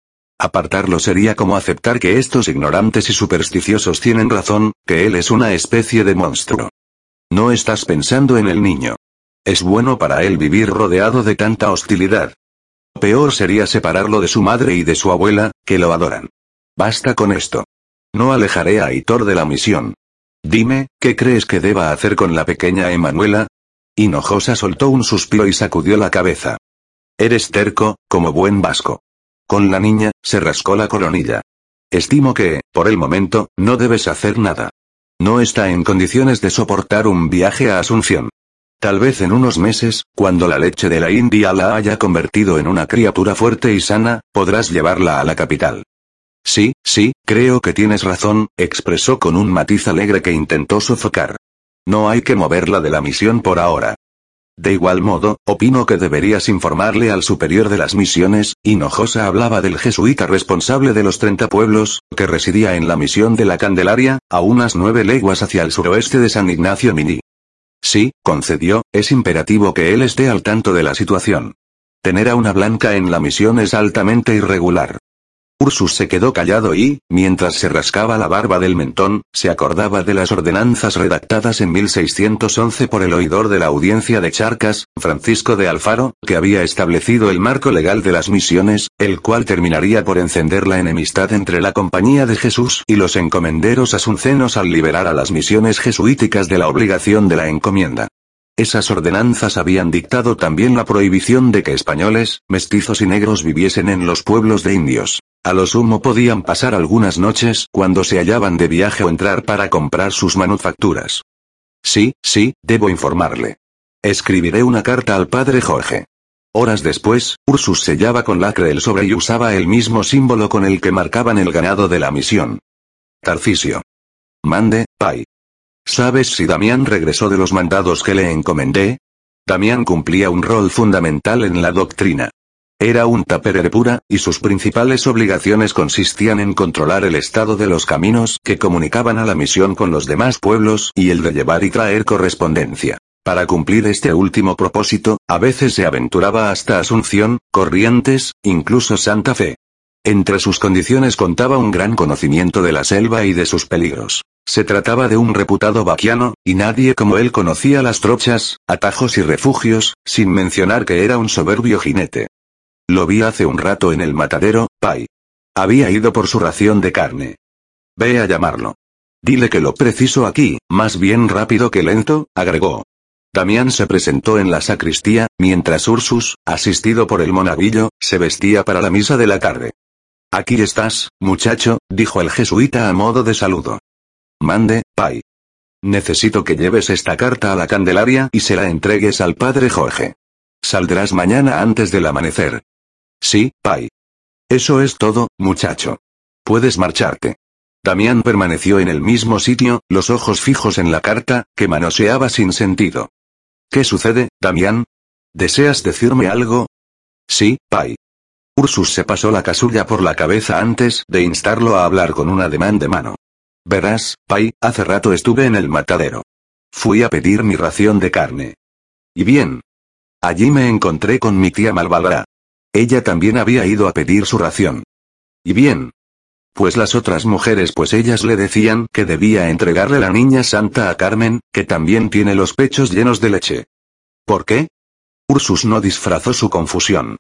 Apartarlo sería como aceptar que estos ignorantes y supersticiosos tienen razón, que él es una especie de monstruo. No estás pensando en el niño. Es bueno para él vivir rodeado de tanta hostilidad. Peor sería separarlo de su madre y de su abuela, que lo adoran. Basta con esto. No alejaré a Hitor de la misión. Dime, ¿qué crees que deba hacer con la pequeña Emanuela? Hinojosa soltó un suspiro y sacudió la cabeza. Eres terco, como buen vasco. Con la niña, se rascó la coronilla. Estimo que, por el momento, no debes hacer nada. No está en condiciones de soportar un viaje a Asunción. Tal vez en unos meses, cuando la leche de la India la haya convertido en una criatura fuerte y sana, podrás llevarla a la capital. Sí, sí, creo que tienes razón, expresó con un matiz alegre que intentó sofocar. No hay que moverla de la misión por ahora. De igual modo, opino que deberías informarle al superior de las misiones, Hinojosa hablaba del jesuita responsable de los 30 pueblos, que residía en la misión de la Candelaria, a unas nueve leguas hacia el suroeste de San Ignacio Mini. Sí, concedió, es imperativo que él esté al tanto de la situación. Tener a una blanca en la misión es altamente irregular. Ursus se quedó callado y, mientras se rascaba la barba del mentón, se acordaba de las ordenanzas redactadas en 1611 por el oidor de la audiencia de Charcas, Francisco de Alfaro, que había establecido el marco legal de las misiones, el cual terminaría por encender la enemistad entre la Compañía de Jesús y los encomenderos asuncenos al liberar a las misiones jesuíticas de la obligación de la encomienda. Esas ordenanzas habían dictado también la prohibición de que españoles, mestizos y negros viviesen en los pueblos de indios. A lo sumo podían pasar algunas noches cuando se hallaban de viaje o entrar para comprar sus manufacturas. Sí, sí, debo informarle. Escribiré una carta al padre Jorge. Horas después, Ursus sellaba con lacre el sobre y usaba el mismo símbolo con el que marcaban el ganado de la misión. Tarcisio. Mande, Pai. ¿Sabes si Damián regresó de los mandados que le encomendé? Damián cumplía un rol fundamental en la doctrina. Era un taperere pura, y sus principales obligaciones consistían en controlar el estado de los caminos que comunicaban a la misión con los demás pueblos y el de llevar y traer correspondencia. Para cumplir este último propósito, a veces se aventuraba hasta Asunción, Corrientes, incluso Santa Fe. Entre sus condiciones contaba un gran conocimiento de la selva y de sus peligros. Se trataba de un reputado vaquiano, y nadie como él conocía las trochas, atajos y refugios, sin mencionar que era un soberbio jinete. Lo vi hace un rato en el matadero, Pai. Había ido por su ración de carne. Ve a llamarlo. Dile que lo preciso aquí, más bien rápido que lento, agregó. Damián se presentó en la sacristía, mientras Ursus, asistido por el monaguillo, se vestía para la misa de la tarde. Aquí estás, muchacho, dijo el jesuita a modo de saludo. Mande, Pai. Necesito que lleves esta carta a la Candelaria y se la entregues al padre Jorge. Saldrás mañana antes del amanecer. Sí, Pai. Eso es todo, muchacho. Puedes marcharte. Damián permaneció en el mismo sitio, los ojos fijos en la carta, que manoseaba sin sentido. ¿Qué sucede, Damián? ¿Deseas decirme algo? Sí, Pai. Ursus se pasó la casulla por la cabeza antes de instarlo a hablar con un ademán de mano. Verás, Pai, hace rato estuve en el matadero. Fui a pedir mi ración de carne. Y bien. Allí me encontré con mi tía Malvadra. Ella también había ido a pedir su ración. Y bien. Pues las otras mujeres pues ellas le decían que debía entregarle la niña santa a Carmen, que también tiene los pechos llenos de leche. ¿Por qué? Ursus no disfrazó su confusión.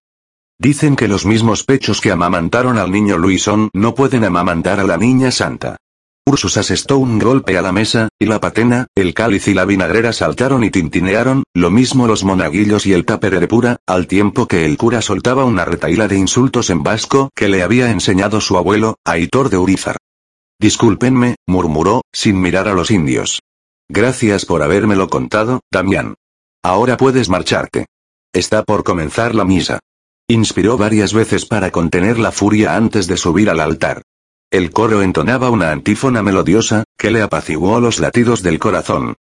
Dicen que los mismos pechos que amamantaron al niño Luisón no pueden amamantar a la niña santa. Ursus asestó un golpe a la mesa, y la patena, el cáliz y la vinagrera saltaron y tintinearon, lo mismo los monaguillos y el de pura, al tiempo que el cura soltaba una retaíla de insultos en vasco que le había enseñado su abuelo, Aitor de Urizar. Discúlpenme, murmuró, sin mirar a los indios. Gracias por habérmelo contado, Damián. Ahora puedes marcharte. Está por comenzar la misa. Inspiró varias veces para contener la furia antes de subir al altar. El coro entonaba una antífona melodiosa, que le apaciguó los latidos del corazón.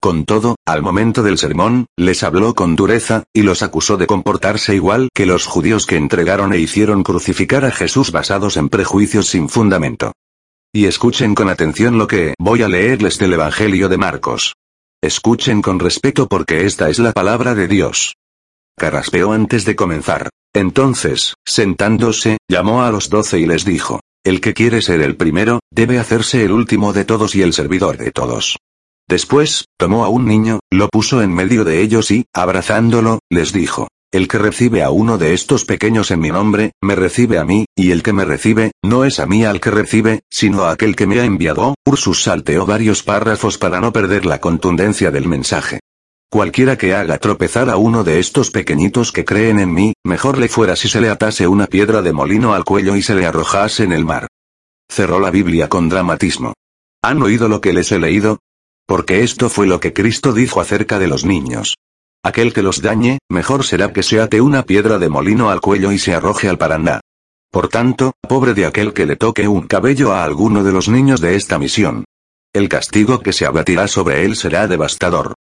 Con todo, al momento del sermón, les habló con dureza, y los acusó de comportarse igual que los judíos que entregaron e hicieron crucificar a Jesús basados en prejuicios sin fundamento. Y escuchen con atención lo que voy a leerles del Evangelio de Marcos. Escuchen con respeto porque esta es la palabra de Dios. Carraspeó antes de comenzar. Entonces, sentándose, llamó a los doce y les dijo, el que quiere ser el primero, debe hacerse el último de todos y el servidor de todos. Después, tomó a un niño, lo puso en medio de ellos y, abrazándolo, les dijo, El que recibe a uno de estos pequeños en mi nombre, me recibe a mí, y el que me recibe, no es a mí al que recibe, sino a aquel que me ha enviado. Ursus salteó varios párrafos para no perder la contundencia del mensaje. Cualquiera que haga tropezar a uno de estos pequeñitos que creen en mí, mejor le fuera si se le atase una piedra de molino al cuello y se le arrojase en el mar. Cerró la Biblia con dramatismo. ¿Han oído lo que les he leído? Porque esto fue lo que Cristo dijo acerca de los niños. Aquel que los dañe, mejor será que se ate una piedra de molino al cuello y se arroje al Paraná. Por tanto, pobre de aquel que le toque un cabello a alguno de los niños de esta misión. El castigo que se abatirá sobre él será devastador.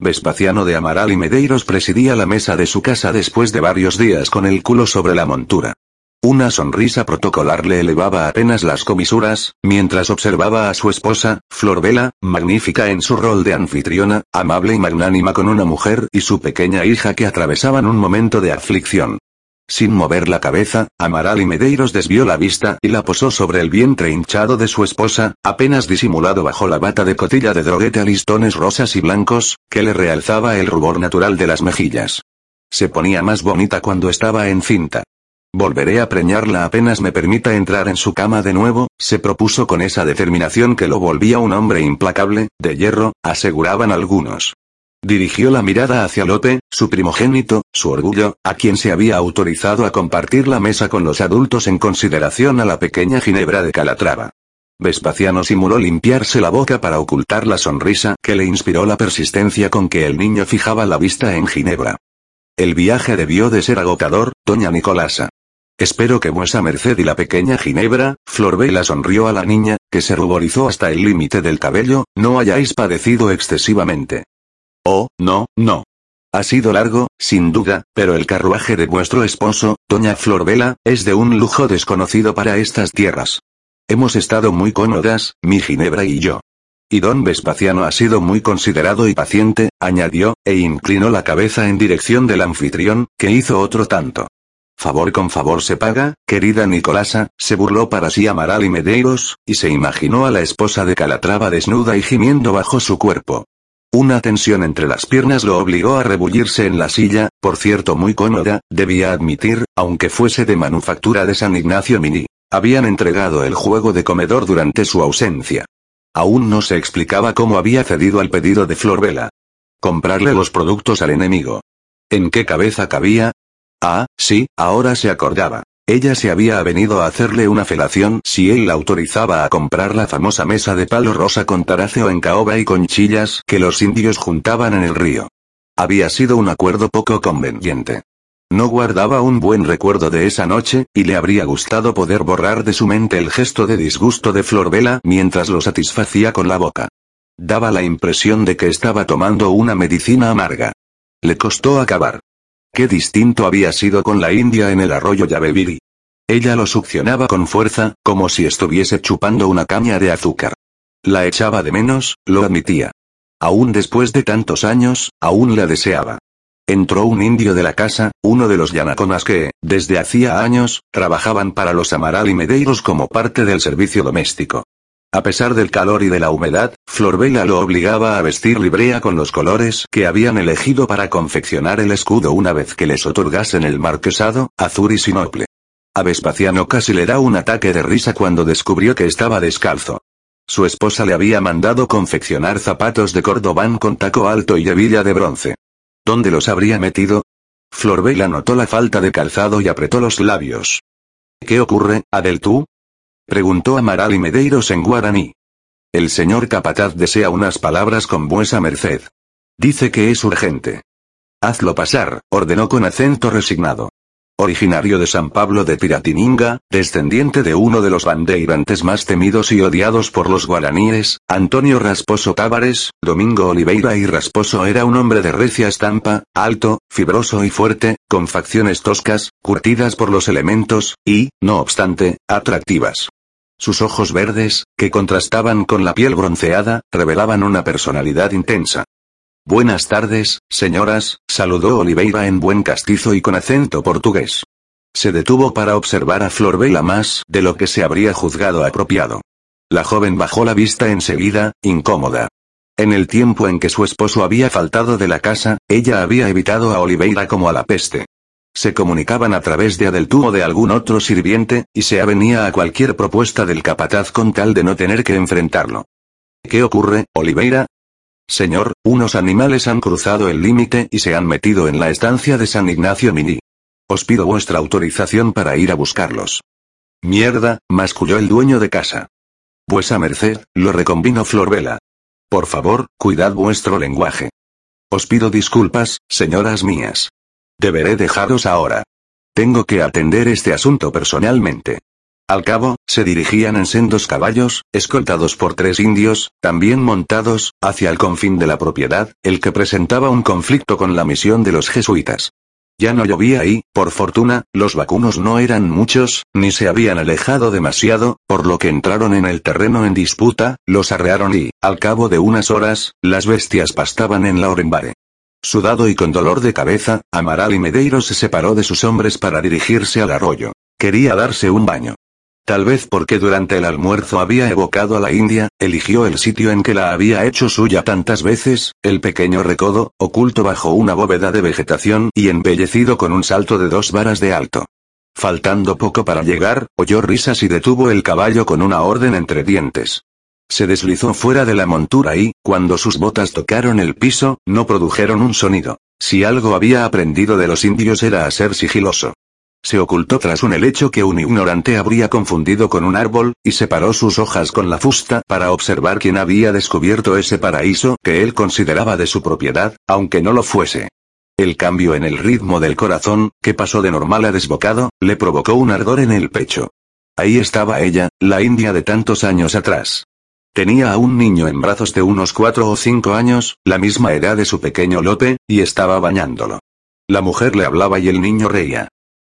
Vespasiano de Amaral y Medeiros presidía la mesa de su casa después de varios días con el culo sobre la montura. Una sonrisa protocolar le elevaba apenas las comisuras, mientras observaba a su esposa, Florbela, magnífica en su rol de anfitriona, amable y magnánima con una mujer y su pequeña hija que atravesaban un momento de aflicción. Sin mover la cabeza, Amaral y Medeiros desvió la vista y la posó sobre el vientre hinchado de su esposa, apenas disimulado bajo la bata de cotilla de droguete a listones rosas y blancos, que le realzaba el rubor natural de las mejillas. Se ponía más bonita cuando estaba encinta. Volveré a preñarla apenas me permita entrar en su cama de nuevo, se propuso con esa determinación que lo volvía un hombre implacable, de hierro, aseguraban algunos. Dirigió la mirada hacia Lope, su primogénito, su orgullo, a quien se había autorizado a compartir la mesa con los adultos en consideración a la pequeña Ginebra de Calatrava. Vespasiano simuló limpiarse la boca para ocultar la sonrisa que le inspiró la persistencia con que el niño fijaba la vista en Ginebra. El viaje debió de ser agotador, doña Nicolasa. Espero que vuesa merced y la pequeña Ginebra, Florbela sonrió a la niña, que se ruborizó hasta el límite del cabello, no hayáis padecido excesivamente. Oh, no, no. Ha sido largo, sin duda, pero el carruaje de vuestro esposo, doña Florbela, es de un lujo desconocido para estas tierras. Hemos estado muy cómodas, mi Ginebra y yo. Y don Vespasiano ha sido muy considerado y paciente, añadió, e inclinó la cabeza en dirección del anfitrión, que hizo otro tanto. Favor con favor se paga, querida Nicolasa, se burló para sí Amaral y Medeiros, y se imaginó a la esposa de Calatrava desnuda y gimiendo bajo su cuerpo. Una tensión entre las piernas lo obligó a rebullirse en la silla, por cierto muy cómoda, debía admitir, aunque fuese de manufactura de San Ignacio Mini. Habían entregado el juego de comedor durante su ausencia. Aún no se explicaba cómo había cedido al pedido de Florbela. Comprarle los productos al enemigo. ¿En qué cabeza cabía? Ah, sí, ahora se acordaba. Ella se había venido a hacerle una felación si él la autorizaba a comprar la famosa mesa de palo rosa con taraceo en caoba y conchillas que los indios juntaban en el río. Había sido un acuerdo poco conveniente. No guardaba un buen recuerdo de esa noche, y le habría gustado poder borrar de su mente el gesto de disgusto de Florbela mientras lo satisfacía con la boca. Daba la impresión de que estaba tomando una medicina amarga. Le costó acabar. Qué distinto había sido con la India en el arroyo Yaveviri. Ella lo succionaba con fuerza, como si estuviese chupando una caña de azúcar. La echaba de menos, lo admitía. Aún después de tantos años, aún la deseaba. Entró un indio de la casa, uno de los yanaconas que, desde hacía años, trabajaban para los Amaral y Medeiros como parte del servicio doméstico. A pesar del calor y de la humedad, Florbela lo obligaba a vestir librea con los colores que habían elegido para confeccionar el escudo una vez que les otorgasen el marquesado, azul y sinople. A Vespasiano casi le da un ataque de risa cuando descubrió que estaba descalzo. Su esposa le había mandado confeccionar zapatos de cordobán con taco alto y hebilla de bronce. ¿Dónde los habría metido? Florbela notó la falta de calzado y apretó los labios. ¿Qué ocurre, Adeltú? Preguntó Amaral y Medeiros en guaraní. El señor capataz desea unas palabras con vuesa merced. Dice que es urgente. Hazlo pasar, ordenó con acento resignado. Originario de San Pablo de Piratininga, descendiente de uno de los bandeirantes más temidos y odiados por los guaraníes, Antonio Rasposo Tábares, Domingo Oliveira y Rasposo era un hombre de recia estampa, alto, fibroso y fuerte, con facciones toscas, curtidas por los elementos, y, no obstante, atractivas. Sus ojos verdes, que contrastaban con la piel bronceada, revelaban una personalidad intensa. Buenas tardes, señoras, saludó Oliveira en buen castizo y con acento portugués. Se detuvo para observar a Florbela más de lo que se habría juzgado apropiado. La joven bajó la vista enseguida, incómoda. En el tiempo en que su esposo había faltado de la casa, ella había evitado a Oliveira como a la peste. Se comunicaban a través de Adeltú o de algún otro sirviente, y se avenía a cualquier propuesta del capataz con tal de no tener que enfrentarlo. ¿Qué ocurre, Oliveira? Señor, unos animales han cruzado el límite y se han metido en la estancia de San Ignacio Mini. Os pido vuestra autorización para ir a buscarlos. Mierda, masculló el dueño de casa. Vuesa merced, lo recombinó Florbela. Por favor, cuidad vuestro lenguaje. Os pido disculpas, señoras mías. Deberé dejaros ahora. Tengo que atender este asunto personalmente. Al cabo, se dirigían en sendos caballos, escoltados por tres indios, también montados, hacia el confín de la propiedad, el que presentaba un conflicto con la misión de los jesuitas. Ya no llovía y, por fortuna, los vacunos no eran muchos, ni se habían alejado demasiado, por lo que entraron en el terreno en disputa, los arrearon y, al cabo de unas horas, las bestias pastaban en la orembare. Sudado y con dolor de cabeza, Amaral y Medeiros se separó de sus hombres para dirigirse al arroyo. Quería darse un baño. Tal vez porque durante el almuerzo había evocado a la India, eligió el sitio en que la había hecho suya tantas veces, el pequeño recodo, oculto bajo una bóveda de vegetación y embellecido con un salto de dos varas de alto. Faltando poco para llegar, oyó risas y detuvo el caballo con una orden entre dientes. Se deslizó fuera de la montura y, cuando sus botas tocaron el piso, no produjeron un sonido. Si algo había aprendido de los indios era a ser sigiloso. Se ocultó tras un helecho que un ignorante habría confundido con un árbol, y separó sus hojas con la fusta para observar quién había descubierto ese paraíso que él consideraba de su propiedad, aunque no lo fuese. El cambio en el ritmo del corazón, que pasó de normal a desbocado, le provocó un ardor en el pecho. Ahí estaba ella, la india de tantos años atrás. Tenía a un niño en brazos de unos cuatro o cinco años, la misma edad de su pequeño Lope, y estaba bañándolo. La mujer le hablaba y el niño reía.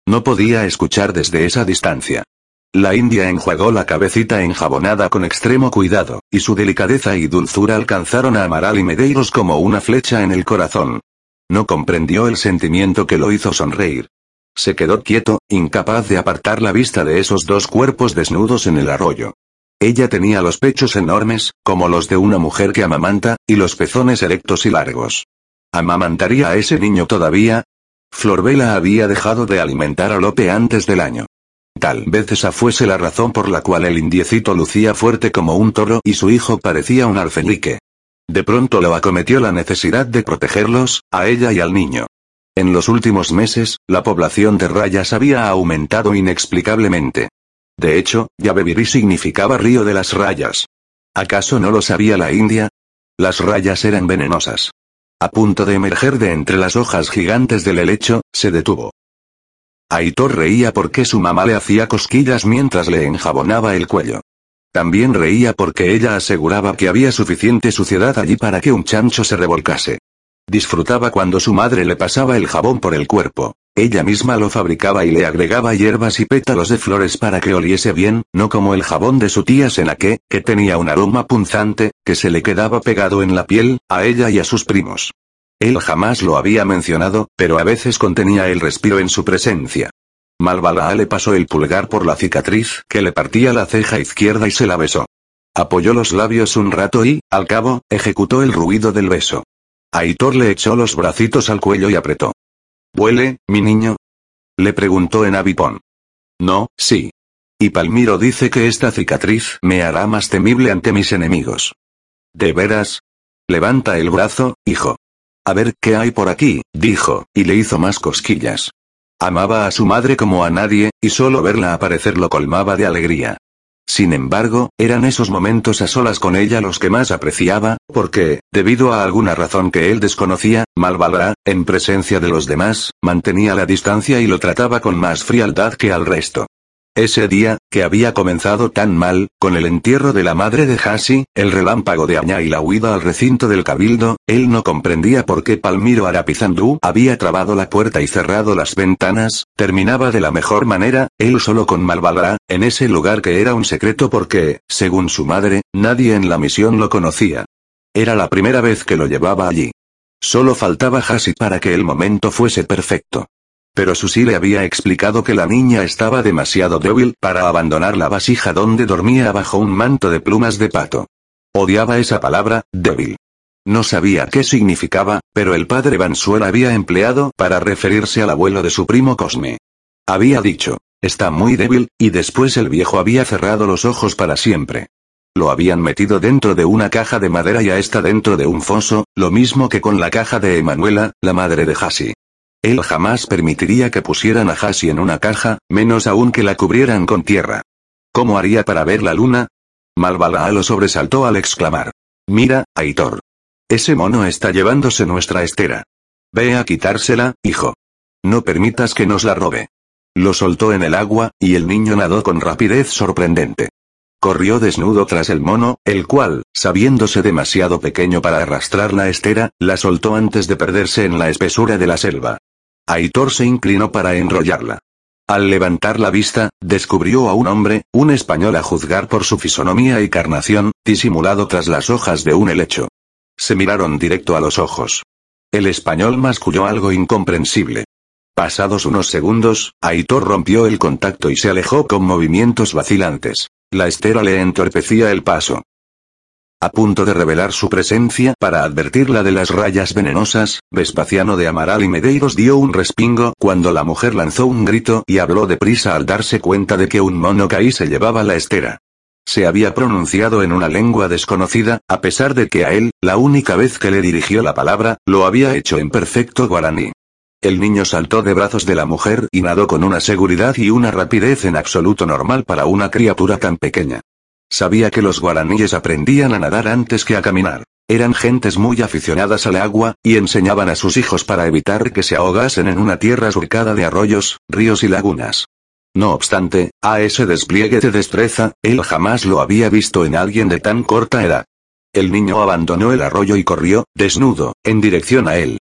No podía escuchar desde esa distancia. La india enjuagó la cabecita enjabonada con extremo cuidado, y su delicadeza y dulzura alcanzaron a Amaral y Medeiros como una flecha en el corazón. No comprendió el sentimiento que lo hizo sonreír. Se quedó quieto, incapaz de apartar la vista de esos dos cuerpos desnudos en el arroyo. Ella tenía los pechos enormes, como los de una mujer que amamanta, y los pezones erectos y largos. ¿Amamantaría a ese niño todavía? Florbela había dejado de alimentar a Lope antes del año. Tal vez esa fuese la razón por la cual el indiecito lucía fuerte como un toro y su hijo parecía un alfenique. De pronto lo acometió la necesidad de protegerlos, a ella y al niño. En los últimos meses, la población de rayas había aumentado inexplicablemente. De hecho, Yabebirí significaba río de las rayas. ¿Acaso no lo sabía la India? Las rayas eran venenosas. A punto de emerger de entre las hojas gigantes del helecho, se detuvo. Aitor reía porque su mamá le hacía cosquillas mientras le enjabonaba el cuello. También reía porque ella aseguraba que había suficiente suciedad allí para que un chancho se revolcase. Disfrutaba cuando su madre le pasaba el jabón por el cuerpo. Ella misma lo fabricaba y le agregaba hierbas y pétalos de flores para que oliese bien, no como el jabón de su tía Senaque, que tenía un aroma punzante, que se le quedaba pegado en la piel, a ella y a sus primos. Él jamás lo había mencionado, pero a veces contenía el respiro en su presencia. Malvalaa le pasó el pulgar por la cicatriz que le partía la ceja izquierda y se la besó. Apoyó los labios un rato y, al cabo, ejecutó el ruido del beso. Aitor le echó los bracitos al cuello y apretó. ¿Huele, mi niño? Le preguntó en avipón. No, sí. Y Palmiro dice que esta cicatriz me hará más temible ante mis enemigos. ¿De veras? Levanta el brazo, hijo. A ver qué hay por aquí, dijo, y le hizo más cosquillas. Amaba a su madre como a nadie, y solo verla aparecer lo colmaba de alegría. Sin embargo, eran esos momentos a solas con ella los que más apreciaba, porque, debido a alguna razón que él desconocía, Malvalra, en presencia de los demás, mantenía la distancia y lo trataba con más frialdad que al resto. Ese día, que había comenzado tan mal, con el entierro de la madre de Hasi, el relámpago de Aña y la huida al recinto del cabildo, él no comprendía por qué Palmiro Arapizandú había trabado la puerta y cerrado las ventanas, terminaba de la mejor manera, él solo con Malvalra, en ese lugar que era un secreto porque, según su madre, nadie en la misión lo conocía. Era la primera vez que lo llevaba allí. Solo faltaba Hasi para que el momento fuese perfecto. Pero Susi le había explicado que la niña estaba demasiado débil para abandonar la vasija donde dormía bajo un manto de plumas de pato. Odiaba esa palabra, débil. No sabía qué significaba, pero el padre Bansuel había empleado para referirse al abuelo de su primo Cosme. Había dicho, está muy débil, y después el viejo había cerrado los ojos para siempre. Lo habían metido dentro de una caja de madera y a esta dentro de un foso, lo mismo que con la caja de Emanuela, la madre de Hasi. Él jamás permitiría que pusieran a Hasi en una caja, menos aún que la cubrieran con tierra. ¿Cómo haría para ver la luna? Malvalaa lo sobresaltó al exclamar. Mira, Aitor. Ese mono está llevándose nuestra estera. Ve a quitársela, hijo. No permitas que nos la robe. Lo soltó en el agua, y el niño nadó con rapidez sorprendente. Corrió desnudo tras el mono, el cual, sabiéndose demasiado pequeño para arrastrar la estera, la soltó antes de perderse en la espesura de la selva. Aitor se inclinó para enrollarla. Al levantar la vista, descubrió a un hombre, un español a juzgar por su fisonomía y carnación, disimulado tras las hojas de un helecho. Se miraron directo a los ojos. El español masculló algo incomprensible. Pasados unos segundos, Aitor rompió el contacto y se alejó con movimientos vacilantes. La estera le entorpecía el paso. A punto de revelar su presencia para advertirla de las rayas venenosas, Vespasiano de Amaral y Medeiros dio un respingo cuando la mujer lanzó un grito y habló deprisa al darse cuenta de que un mono caí se llevaba la estera. Se había pronunciado en una lengua desconocida, a pesar de que a él, la única vez que le dirigió la palabra, lo había hecho en perfecto guaraní. El niño saltó de brazos de la mujer y nadó con una seguridad y una rapidez en absoluto normal para una criatura tan pequeña. Sabía que los guaraníes aprendían a nadar antes que a caminar. Eran gentes muy aficionadas al agua, y enseñaban a sus hijos para evitar que se ahogasen en una tierra surcada de arroyos, ríos y lagunas. No obstante, a ese despliegue de destreza, él jamás lo había visto en alguien de tan corta edad. El niño abandonó el arroyo y corrió, desnudo, en dirección a él.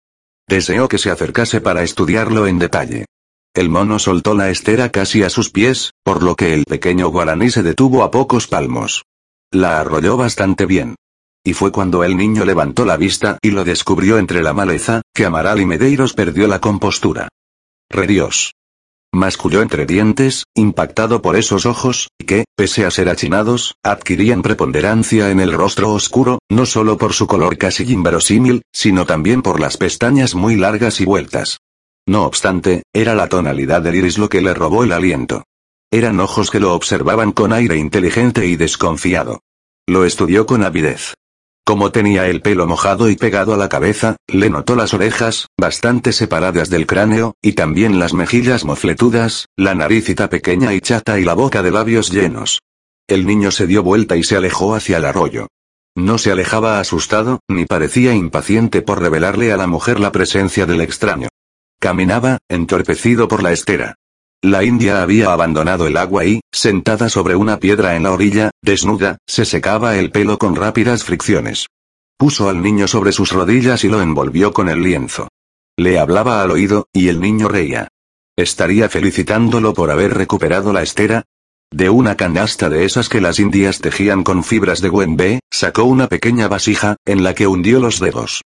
Deseó que se acercase para estudiarlo en detalle. El mono soltó la estera casi a sus pies, por lo que el pequeño guaraní se detuvo a pocos palmos. La arrolló bastante bien. Y fue cuando el niño levantó la vista y lo descubrió entre la maleza, que Amaral y Medeiros perdió la compostura. Redios. Masculló entre dientes, impactado por esos ojos, que, pese a ser achinados, adquirían preponderancia en el rostro oscuro, no solo por su color casi inverosímil, sino también por las pestañas muy largas y vueltas. No obstante, era la tonalidad del iris lo que le robó el aliento. Eran ojos que lo observaban con aire inteligente y desconfiado. Lo estudió con avidez. Como tenía el pelo mojado y pegado a la cabeza, le notó las orejas, bastante separadas del cráneo, y también las mejillas mofletudas, la naricita pequeña y chata y la boca de labios llenos. El niño se dio vuelta y se alejó hacia el arroyo. No se alejaba asustado, ni parecía impaciente por revelarle a la mujer la presencia del extraño. Caminaba, entorpecido por la estera. La india había abandonado el agua y, sentada sobre una piedra en la orilla, desnuda, se secaba el pelo con rápidas fricciones. Puso al niño sobre sus rodillas y lo envolvió con el lienzo. Le hablaba al oído, y el niño reía. ¿Estaría felicitándolo por haber recuperado la estera? De una canasta de esas que las indias tejían con fibras de Gwenbe, sacó una pequeña vasija, en la que hundió los dedos.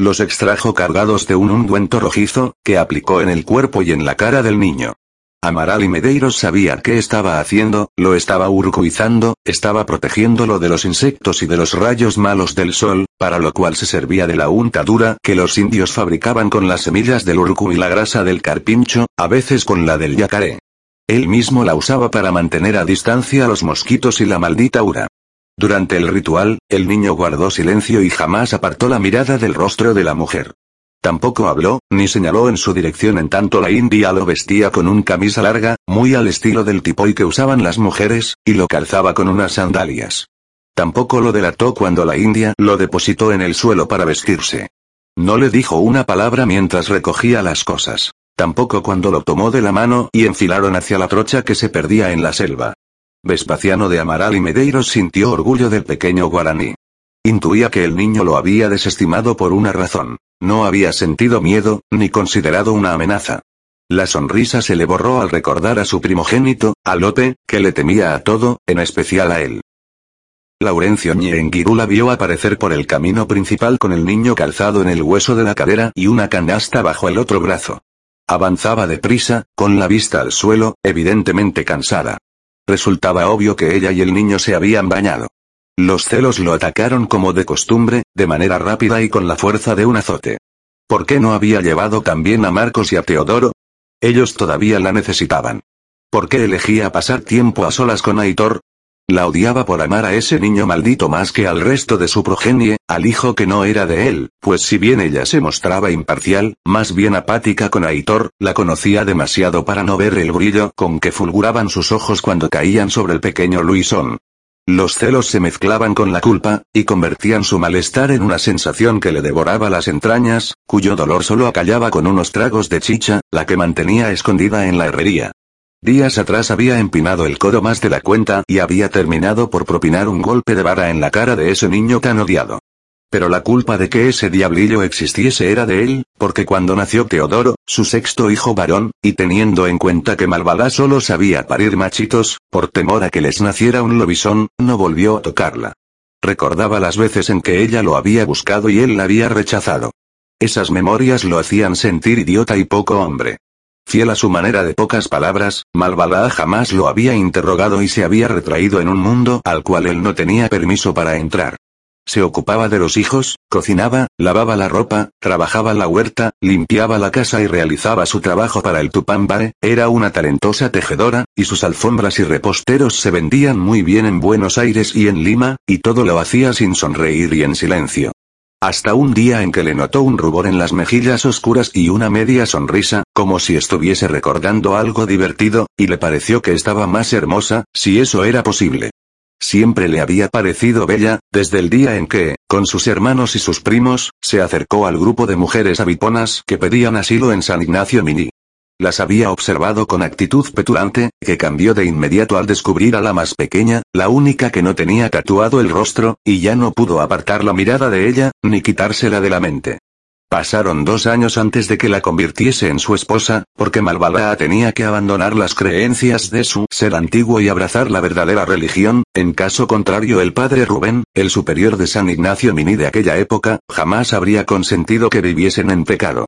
Los extrajo cargados de un ungüento rojizo, que aplicó en el cuerpo y en la cara del niño. Amaral y Medeiros sabía qué estaba haciendo, lo estaba urcuizando, estaba protegiéndolo de los insectos y de los rayos malos del sol, para lo cual se servía de la untadura que los indios fabricaban con las semillas del urcu y la grasa del carpincho, a veces con la del yacaré. Él mismo la usaba para mantener a distancia a los mosquitos y la maldita ura. Durante el ritual, el niño guardó silencio y jamás apartó la mirada del rostro de la mujer. Tampoco habló, ni señaló en su dirección en tanto la india lo vestía con un camisa larga, muy al estilo del tipoy que usaban las mujeres, y lo calzaba con unas sandalias. Tampoco lo delató cuando la india lo depositó en el suelo para vestirse. No le dijo una palabra mientras recogía las cosas. Tampoco cuando lo tomó de la mano y enfilaron hacia la trocha que se perdía en la selva. Vespasiano de Amaral y Medeiros sintió orgullo del pequeño guaraní. Intuía que el niño lo había desestimado por una razón. No había sentido miedo, ni considerado una amenaza. La sonrisa se le borró al recordar a su primogénito, a Lope, que le temía a todo, en especial a él. Laurencio Ñenguirula vio aparecer por el camino principal con el niño calzado en el hueso de la cadera y una canasta bajo el otro brazo. Avanzaba deprisa, con la vista al suelo, evidentemente cansada. Resultaba obvio que ella y el niño se habían bañado. Los celos lo atacaron como de costumbre, de manera rápida y con la fuerza de un azote. ¿Por qué no había llevado también a Marcos y a Teodoro? Ellos todavía la necesitaban. ¿Por qué elegía pasar tiempo a solas con Aitor? La odiaba por amar a ese niño maldito más que al resto de su progenie, al hijo que no era de él, pues si bien ella se mostraba imparcial, más bien apática con Aitor, la conocía demasiado para no ver el brillo con que fulguraban sus ojos cuando caían sobre el pequeño Luisón. Los celos se mezclaban con la culpa, y convertían su malestar en una sensación que le devoraba las entrañas, cuyo dolor solo acallaba con unos tragos de chicha, la que mantenía escondida en la herrería. Días atrás había empinado el codo más de la cuenta y había terminado por propinar un golpe de vara en la cara de ese niño tan odiado. Pero la culpa de que ese diablillo existiese era de él, porque cuando nació Teodoro, su sexto hijo varón, y teniendo en cuenta que Malvada solo sabía parir machitos, por temor a que les naciera un lobisón, no volvió a tocarla. Recordaba las veces en que ella lo había buscado y él la había rechazado. Esas memorias lo hacían sentir idiota y poco hombre. Fiel a su manera de pocas palabras, Malvada jamás lo había interrogado y se había retraído en un mundo al cual él no tenía permiso para entrar. Se ocupaba de los hijos, cocinaba, lavaba la ropa, trabajaba la huerta, limpiaba la casa y realizaba su trabajo para el Tupámbare, era una talentosa tejedora, y sus alfombras y reposteros se vendían muy bien en Buenos Aires y en Lima, y todo lo hacía sin sonreír y en silencio. Hasta un día en que le notó un rubor en las mejillas oscuras y una media sonrisa, como si estuviese recordando algo divertido, y le pareció que estaba más hermosa, si eso era posible. Siempre le había parecido bella, desde el día en que, con sus hermanos y sus primos, se acercó al grupo de mujeres aviponas que pedían asilo en San Ignacio Mini. Las había observado con actitud petulante, que cambió de inmediato al descubrir a la más pequeña, la única que no tenía tatuado el rostro, y ya no pudo apartar la mirada de ella, ni quitársela de la mente. Pasaron dos años antes de que la convirtiese en su esposa, porque Malvalaa tenía que abandonar las creencias de su ser antiguo y abrazar la verdadera religión, en caso contrario el padre Rubén, el superior de San Ignacio Mini de aquella época, jamás habría consentido que viviesen en pecado.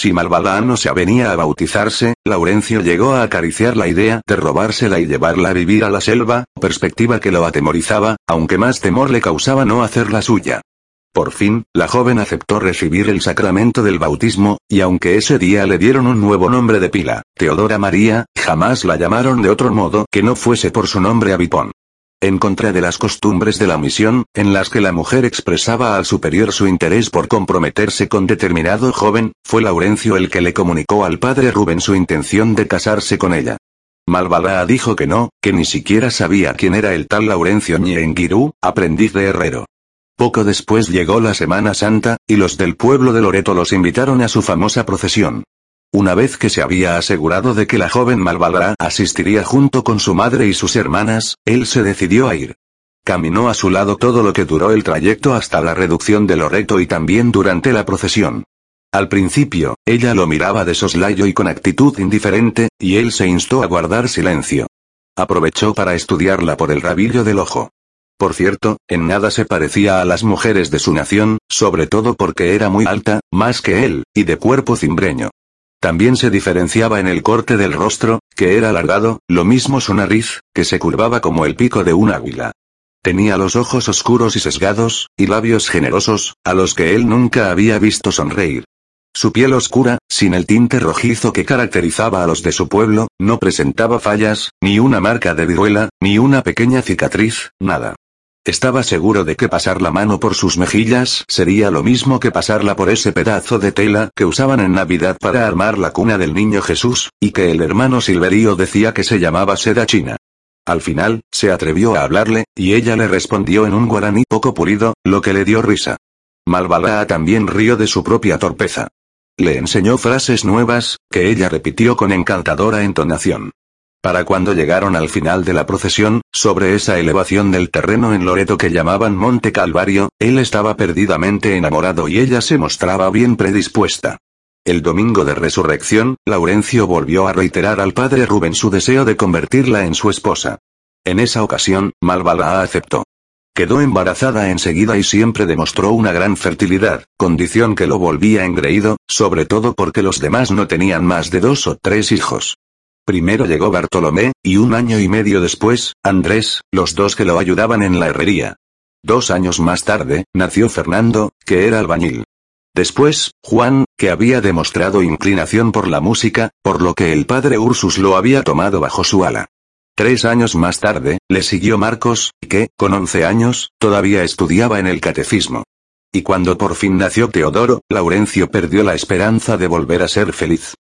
Si Malvalaa no se avenía a bautizarse, Laurencio llegó a acariciar la idea de robársela y llevarla a vivir a la selva, perspectiva que lo atemorizaba, aunque más temor le causaba no hacerla suya. Por fin, la joven aceptó recibir el sacramento del bautismo, y aunque ese día le dieron un nuevo nombre de pila, Teodora María, jamás la llamaron de otro modo que no fuese por su nombre Avipón. En contra de las costumbres de la misión, en las que la mujer expresaba al superior su interés por comprometerse con determinado joven, fue Laurencio el que le comunicó al padre Rubén su intención de casarse con ella. Malvalá dijo que no, que ni siquiera sabía quién era el tal Laurencio Ñenguirú, aprendiz de herrero. Poco después llegó la Semana Santa, y los del pueblo de Loreto los invitaron a su famosa procesión. Una vez que se había asegurado de que la joven Malvalra asistiría junto con su madre y sus hermanas, él se decidió a ir. Caminó a su lado todo lo que duró el trayecto hasta la reducción de Loreto y también durante la procesión. Al principio, ella lo miraba de soslayo y con actitud indiferente, y él se instó a guardar silencio. Aprovechó para estudiarla por el rabillo del ojo. Por cierto, en nada se parecía a las mujeres de su nación, sobre todo porque era muy alta, más que él, y de cuerpo cimbreño. También se diferenciaba en el corte del rostro, que era alargado, lo mismo su nariz, que se curvaba como el pico de un águila. Tenía los ojos oscuros y sesgados, y labios generosos, a los que él nunca había visto sonreír. Su piel oscura, sin el tinte rojizo que caracterizaba a los de su pueblo, no presentaba fallas, ni una marca de viruela, ni una pequeña cicatriz, nada. Estaba seguro de que pasar la mano por sus mejillas sería lo mismo que pasarla por ese pedazo de tela que usaban en Navidad para armar la cuna del niño Jesús, y que el hermano Silverio decía que se llamaba seda china. Al final, se atrevió a hablarle, y ella le respondió en un guaraní poco pulido, lo que le dio risa. Malvalaa también rió de su propia torpeza. Le enseñó frases nuevas, que ella repitió con encantadora entonación. Para cuando llegaron al final de la procesión, sobre esa elevación del terreno en Loreto que llamaban Monte Calvario, él estaba perdidamente enamorado y ella se mostraba bien predispuesta. El domingo de resurrección, Laurencio volvió a reiterar al padre Rubén su deseo de convertirla en su esposa. En esa ocasión, Malvalaa aceptó. Quedó embarazada enseguida y siempre demostró una gran fertilidad, condición que lo volvía engreído, sobre todo porque los demás no tenían más de dos o tres hijos. Primero llegó Bartolomé, y un año y medio después, Andrés, los dos que lo ayudaban en la herrería. Dos años más tarde, nació Fernando, que era albañil. Después, Juan, que había demostrado inclinación por la música, por lo que el padre Ursus lo había tomado bajo su ala. Tres años más tarde, le siguió Marcos, que, con once años, todavía estudiaba en el catecismo. Y cuando por fin nació Teodoro, Laurencio perdió la esperanza de volver a ser feliz.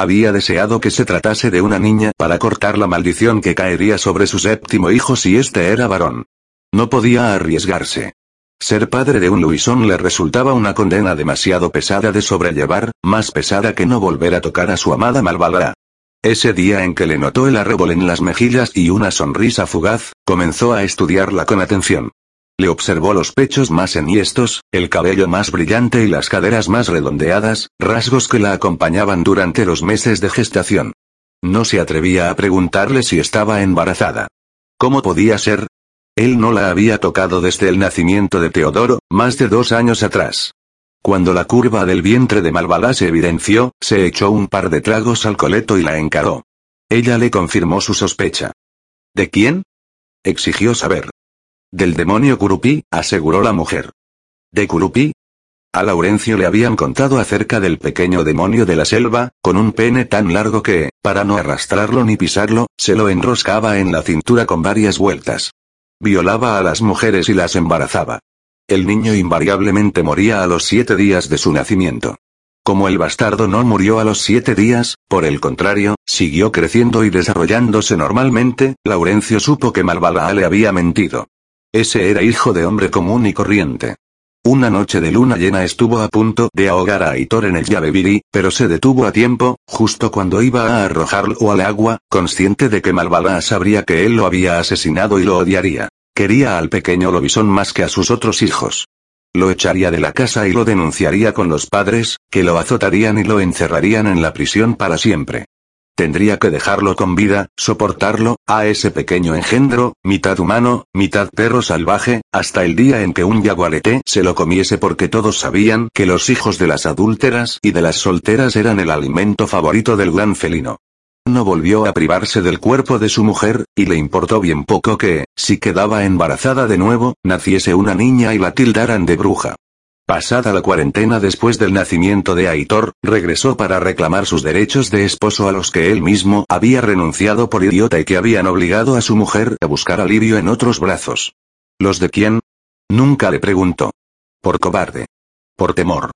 Había deseado que se tratase de una niña para cortar la maldición que caería sobre su séptimo hijo si éste era varón. No podía arriesgarse. Ser padre de un Luisón le resultaba una condena demasiado pesada de sobrellevar, más pesada que no volver a tocar a su amada Malvalora. Ese día en que le notó el arrebol en las mejillas y una sonrisa fugaz, comenzó a estudiarla con atención. Le observó los pechos más enhiestos, el cabello más brillante y las caderas más redondeadas, rasgos que la acompañaban durante los meses de gestación. No se atrevía a preguntarle si estaba embarazada. ¿Cómo podía ser? Él no la había tocado desde el nacimiento de Teodoro, más de dos años atrás. Cuando la curva del vientre de Malvalá se evidenció, se echó un par de tragos al coleto y la encaró. Ella le confirmó su sospecha. ¿De quién? exigió saber. Del demonio Curupí, aseguró la mujer. ¿De Curupí? A Laurencio le habían contado acerca del pequeño demonio de la selva, con un pene tan largo que, para no arrastrarlo ni pisarlo, se lo enroscaba en la cintura con varias vueltas. Violaba a las mujeres y las embarazaba. El niño invariablemente moría a los siete días de su nacimiento. Como el bastardo no murió a los siete días, por el contrario, siguió creciendo y desarrollándose normalmente, Laurencio supo que Malvalaa le había mentido. Ese era hijo de hombre común y corriente. Una noche de luna llena estuvo a punto de ahogar a Aitor en el Yabebirí, pero se detuvo a tiempo, justo cuando iba a arrojarlo al agua, consciente de que Malvalá sabría que él lo había asesinado y lo odiaría. Quería al pequeño Lobisón más que a sus otros hijos. Lo echaría de la casa y lo denunciaría con los padres, que lo azotarían y lo encerrarían en la prisión para siempre. Tendría que dejarlo con vida, soportarlo, a ese pequeño engendro, mitad humano, mitad perro salvaje, hasta el día en que un yaguarete se lo comiese porque todos sabían que los hijos de las adúlteras y de las solteras eran el alimento favorito del gran felino. No volvió a privarse del cuerpo de su mujer, y le importó bien poco que, si quedaba embarazada de nuevo, naciese una niña y la tildaran de bruja. Pasada la cuarentena después del nacimiento de Aitor, regresó para reclamar sus derechos de esposo a los que él mismo había renunciado por idiota y que habían obligado a su mujer a buscar alivio en otros brazos. ¿Los de quién? Nunca le preguntó. Por cobarde. Por temor.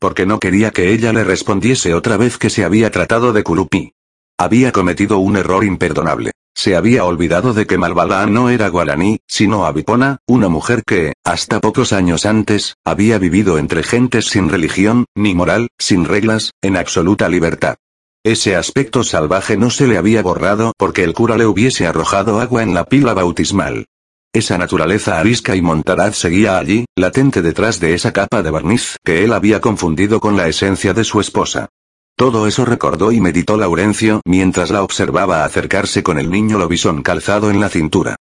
Porque no quería que ella le respondiese otra vez que se había tratado de Kurupi. Había cometido un error imperdonable. Se había olvidado de que Malvala no era guaraní, sino Avipona, una mujer que, hasta pocos años antes, había vivido entre gentes sin religión, ni moral, sin reglas, en absoluta libertad. Ese aspecto salvaje no se le había borrado porque el cura le hubiese arrojado agua en la pila bautismal. Esa naturaleza arisca y montaraz seguía allí, latente detrás de esa capa de barniz que él había confundido con la esencia de su esposa. Todo eso recordó y meditó Laurencio mientras la observaba acercarse con el niño lobisón calzado en la cintura.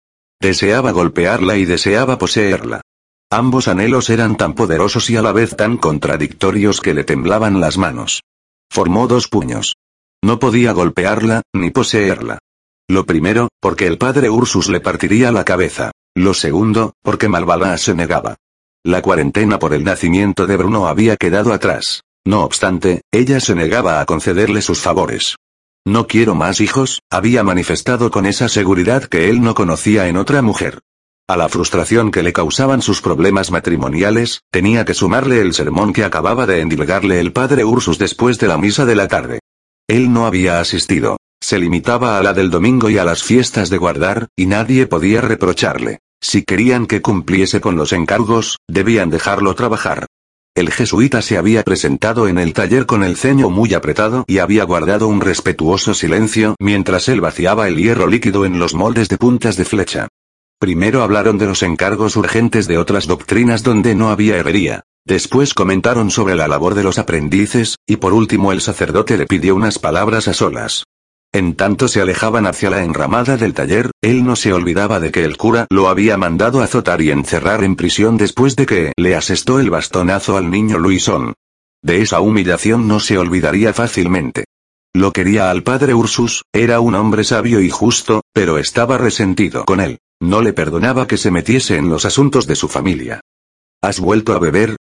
Deseaba golpearla y deseaba poseerla. Ambos anhelos eran tan poderosos y a la vez tan contradictorios que le temblaban las manos. Formó dos puños. No podía golpearla, ni poseerla. Lo primero, porque el padre Ursus le partiría la cabeza. Lo segundo, porque Malvala se negaba. La cuarentena por el nacimiento de Bruno había quedado atrás. No obstante, ella se negaba a concederle sus favores. No quiero más hijos, había manifestado con esa seguridad que él no conocía en otra mujer. A la frustración que le causaban sus problemas matrimoniales, tenía que sumarle el sermón que acababa de endilgarle el padre Ursus después de la misa de la tarde. Él no había asistido. Se limitaba a la del domingo y a las fiestas de guardar, y nadie podía reprocharle. Si querían que cumpliese con los encargos, debían dejarlo trabajar. El jesuita se había presentado en el taller con el ceño muy apretado y había guardado un respetuoso silencio mientras él vaciaba el hierro líquido en los moldes de puntas de flecha. Primero hablaron de los encargos urgentes de otras doctrinas donde no había herrería. Después comentaron sobre la labor de los aprendices, y por último el sacerdote le pidió unas palabras a solas. En tanto se alejaban hacia la enramada del taller, él no se olvidaba de que el cura lo había mandado azotar y encerrar en prisión después de que le asestó el bastonazo al niño Luisón. De esa humillación no se olvidaría fácilmente. Lo quería al padre Ursus, era un hombre sabio y justo, pero estaba resentido con él. No le perdonaba que se metiese en los asuntos de su familia. ¿Has vuelto a beber?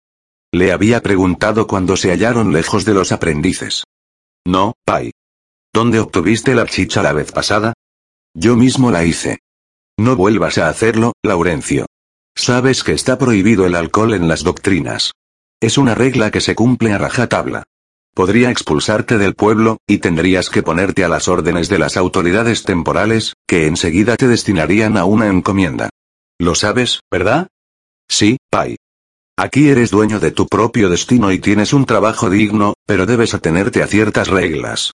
Le había preguntado cuando se hallaron lejos de los aprendices. No, Pai. ¿Dónde obtuviste la chicha la vez pasada? Yo mismo la hice. No vuelvas a hacerlo, Laurencio. Sabes que está prohibido el alcohol en las doctrinas. Es una regla que se cumple a rajatabla. Podría expulsarte del pueblo, y tendrías que ponerte a las órdenes de las autoridades temporales, que enseguida te destinarían a una encomienda. Lo sabes, ¿verdad? Sí, Pai. Aquí eres dueño de tu propio destino y tienes un trabajo digno, pero debes atenerte a ciertas reglas.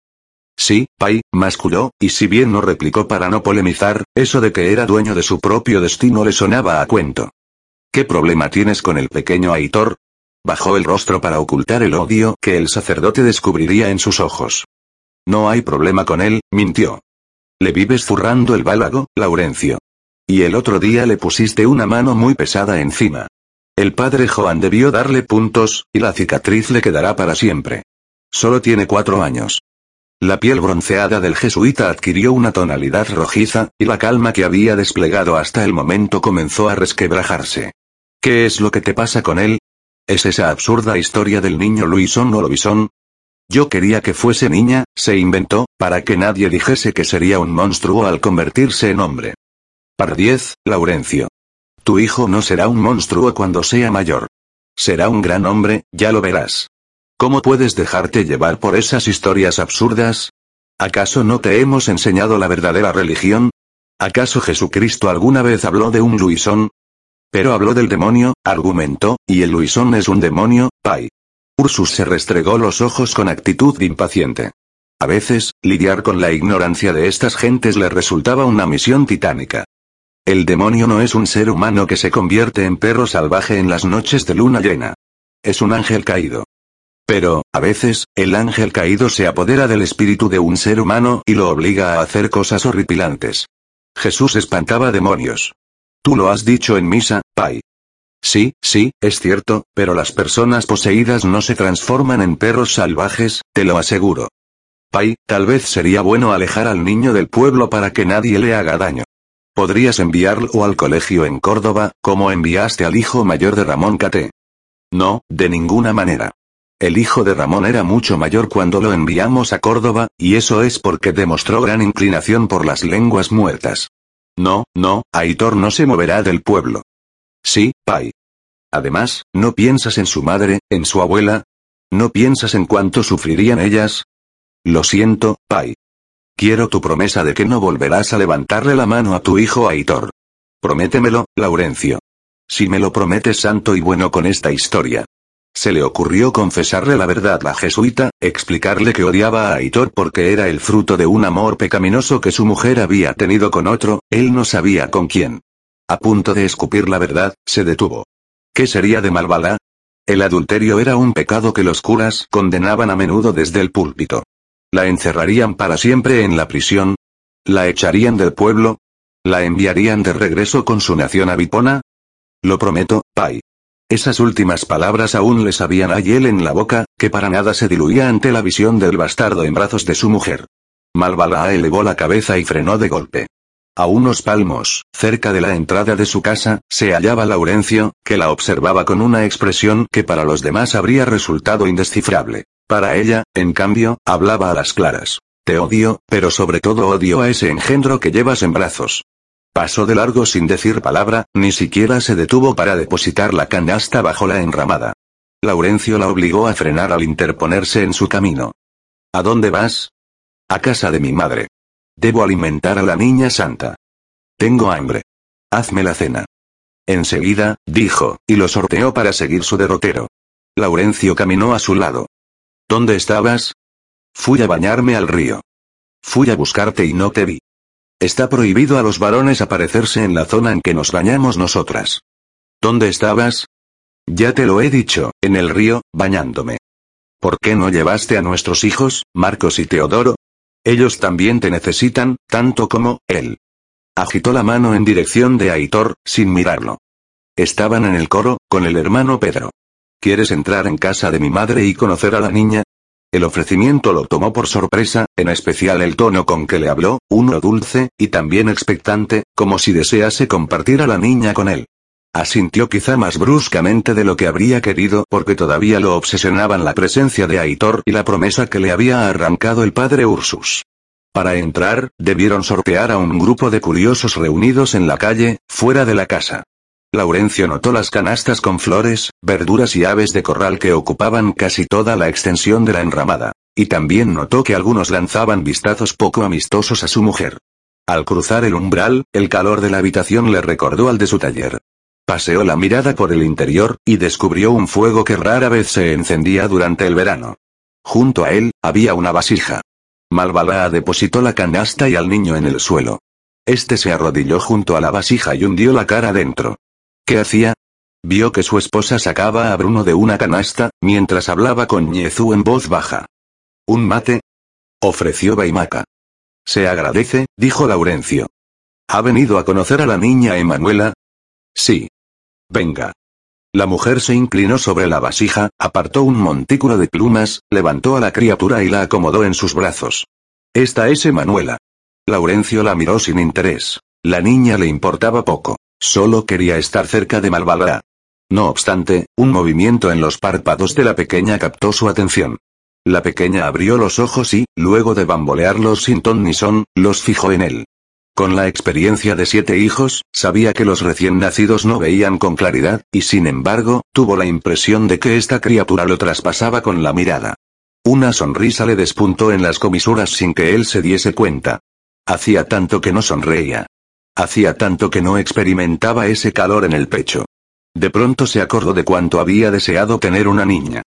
Sí, Pai, masculó, y si bien no replicó para no polemizar, eso de que era dueño de su propio destino le sonaba a cuento. ¿Qué problema tienes con el pequeño Aitor? Bajó el rostro para ocultar el odio que el sacerdote descubriría en sus ojos. No hay problema con él, mintió. Le vives zurrando el bálago, Laurencio. Y el otro día le pusiste una mano muy pesada encima. El padre Joan debió darle puntos, y la cicatriz le quedará para siempre. Solo tiene cuatro años. La piel bronceada del jesuita adquirió una tonalidad rojiza, y la calma que había desplegado hasta el momento comenzó a resquebrajarse. ¿Qué es lo que te pasa con él? ¿Es esa absurda historia del niño Luisón o Lobisón? Yo quería que fuese niña, se inventó, para que nadie dijese que sería un monstruo al convertirse en hombre. Pardiez, Laurencio. Tu hijo no será un monstruo cuando sea mayor. Será un gran hombre, ya lo verás. ¿Cómo puedes dejarte llevar por esas historias absurdas? ¿Acaso no te hemos enseñado la verdadera religión? ¿Acaso Jesucristo alguna vez habló de un Luisón? Pero habló del demonio, argumentó, y el Luisón es un demonio, Pai. Ursus se restregó los ojos con actitud impaciente. A veces, lidiar con la ignorancia de estas gentes le resultaba una misión titánica. El demonio no es un ser humano que se convierte en perro salvaje en las noches de luna llena. Es un ángel caído. Pero, a veces, el ángel caído se apodera del espíritu de un ser humano y lo obliga a hacer cosas horripilantes. Jesús espantaba demonios. Tú lo has dicho en misa, Pai. Sí, sí, es cierto, pero las personas poseídas no se transforman en perros salvajes, te lo aseguro. Pai, tal vez sería bueno alejar al niño del pueblo para que nadie le haga daño. Podrías enviarlo al colegio en Córdoba, como enviaste al hijo mayor de Ramón Cate. No, de ninguna manera. El hijo de Ramón era mucho mayor cuando lo enviamos a Córdoba, y eso es porque demostró gran inclinación por las lenguas muertas. No, no, Aitor no se moverá del pueblo. Sí, Pai. Además, ¿no piensas en su madre, en su abuela? ¿No piensas en cuánto sufrirían ellas? Lo siento, Pai. Quiero tu promesa de que no volverás a levantarle la mano a tu hijo Aitor. Prométemelo, Laurencio. Si me lo prometes santo y bueno con esta historia. Se le ocurrió confesarle la verdad la jesuita, explicarle que odiaba a Aitor porque era el fruto de un amor pecaminoso que su mujer había tenido con otro, él no sabía con quién. A punto de escupir la verdad, se detuvo. ¿Qué sería de Malvala? El adulterio era un pecado que los curas condenaban a menudo desde el púlpito. ¿La encerrarían para siempre en la prisión? ¿La echarían del pueblo? ¿La enviarían de regreso con su nación a Vipona? Lo prometo. Esas últimas palabras aún le sabían a hiel en la boca, que para nada se diluía ante la visión del bastardo en brazos de su mujer. Malvalaa elevó la cabeza y frenó de golpe. A unos palmos, cerca de la entrada de su casa, se hallaba Laurencio, que la observaba con una expresión que para los demás habría resultado indescifrable. Para ella, en cambio, hablaba a las claras. Te odio, pero sobre todo odio a ese engendro que llevas en brazos. Pasó de largo sin decir palabra, ni siquiera se detuvo para depositar la canasta bajo la enramada. Laurencio la obligó a frenar al interponerse en su camino. ¿A dónde vas? A casa de mi madre. Debo alimentar a la niña santa. Tengo hambre. Hazme la cena. Enseguida, dijo, y lo sorteó para seguir su derrotero. Laurencio caminó a su lado. ¿Dónde estabas? Fui a bañarme al río. Fui a buscarte y no te vi. Está prohibido a los varones aparecerse en la zona en que nos bañamos nosotras. ¿Dónde estabas? Ya te lo he dicho, en el río, bañándome. ¿Por qué no llevaste a nuestros hijos, Marcos y Teodoro? Ellos también te necesitan, tanto como, él. Agitó la mano en dirección de Aitor, sin mirarlo. Estaban en el coro, con el hermano Pedro. ¿Quieres entrar en casa de mi madre y conocer a la niña? El ofrecimiento lo tomó por sorpresa, en especial el tono con que le habló, uno dulce, y también expectante, como si desease compartir a la niña con él. Asintió quizá más bruscamente de lo que habría querido porque todavía lo obsesionaban la presencia de Aitor y la promesa que le había arrancado el padre Ursus. Para entrar, debieron sortear a un grupo de curiosos reunidos en la calle, fuera de la casa. Laurencio notó las canastas con flores, verduras y aves de corral que ocupaban casi toda la extensión de la enramada. Y también notó que algunos lanzaban vistazos poco amistosos a su mujer. Al cruzar el umbral, el calor de la habitación le recordó al de su taller. Paseó la mirada por el interior, y descubrió un fuego que rara vez se encendía durante el verano. Junto a él, había una vasija. Malvalá depositó la canasta y al niño en el suelo. Este se arrodilló junto a la vasija y hundió la cara dentro. ¿Qué hacía? Vio que su esposa sacaba a Bruno de una canasta, mientras hablaba con Ñezú en voz baja. ¿Un mate? Ofreció Baimaca. Se agradece, dijo Laurencio. ¿Ha venido a conocer a la niña Emanuela? Sí. Venga. La mujer se inclinó sobre la vasija, apartó un montículo de plumas, levantó a la criatura y la acomodó en sus brazos. Esta es Emanuela. Laurencio la miró sin interés. La niña le importaba poco. Solo quería estar cerca de Malvalá. No obstante, un movimiento en los párpados de la pequeña captó su atención. La pequeña abrió los ojos y, luego de bambolearlos sin ton ni son, los fijó en él. Con la experiencia de siete hijos, sabía que los recién nacidos no veían con claridad, y sin embargo, tuvo la impresión de que esta criatura lo traspasaba con la mirada. Una sonrisa le despuntó en las comisuras sin que él se diese cuenta. Hacía tanto que no sonreía. Hacía tanto que no experimentaba ese calor en el pecho. De pronto se acordó de cuánto había deseado tener una niña.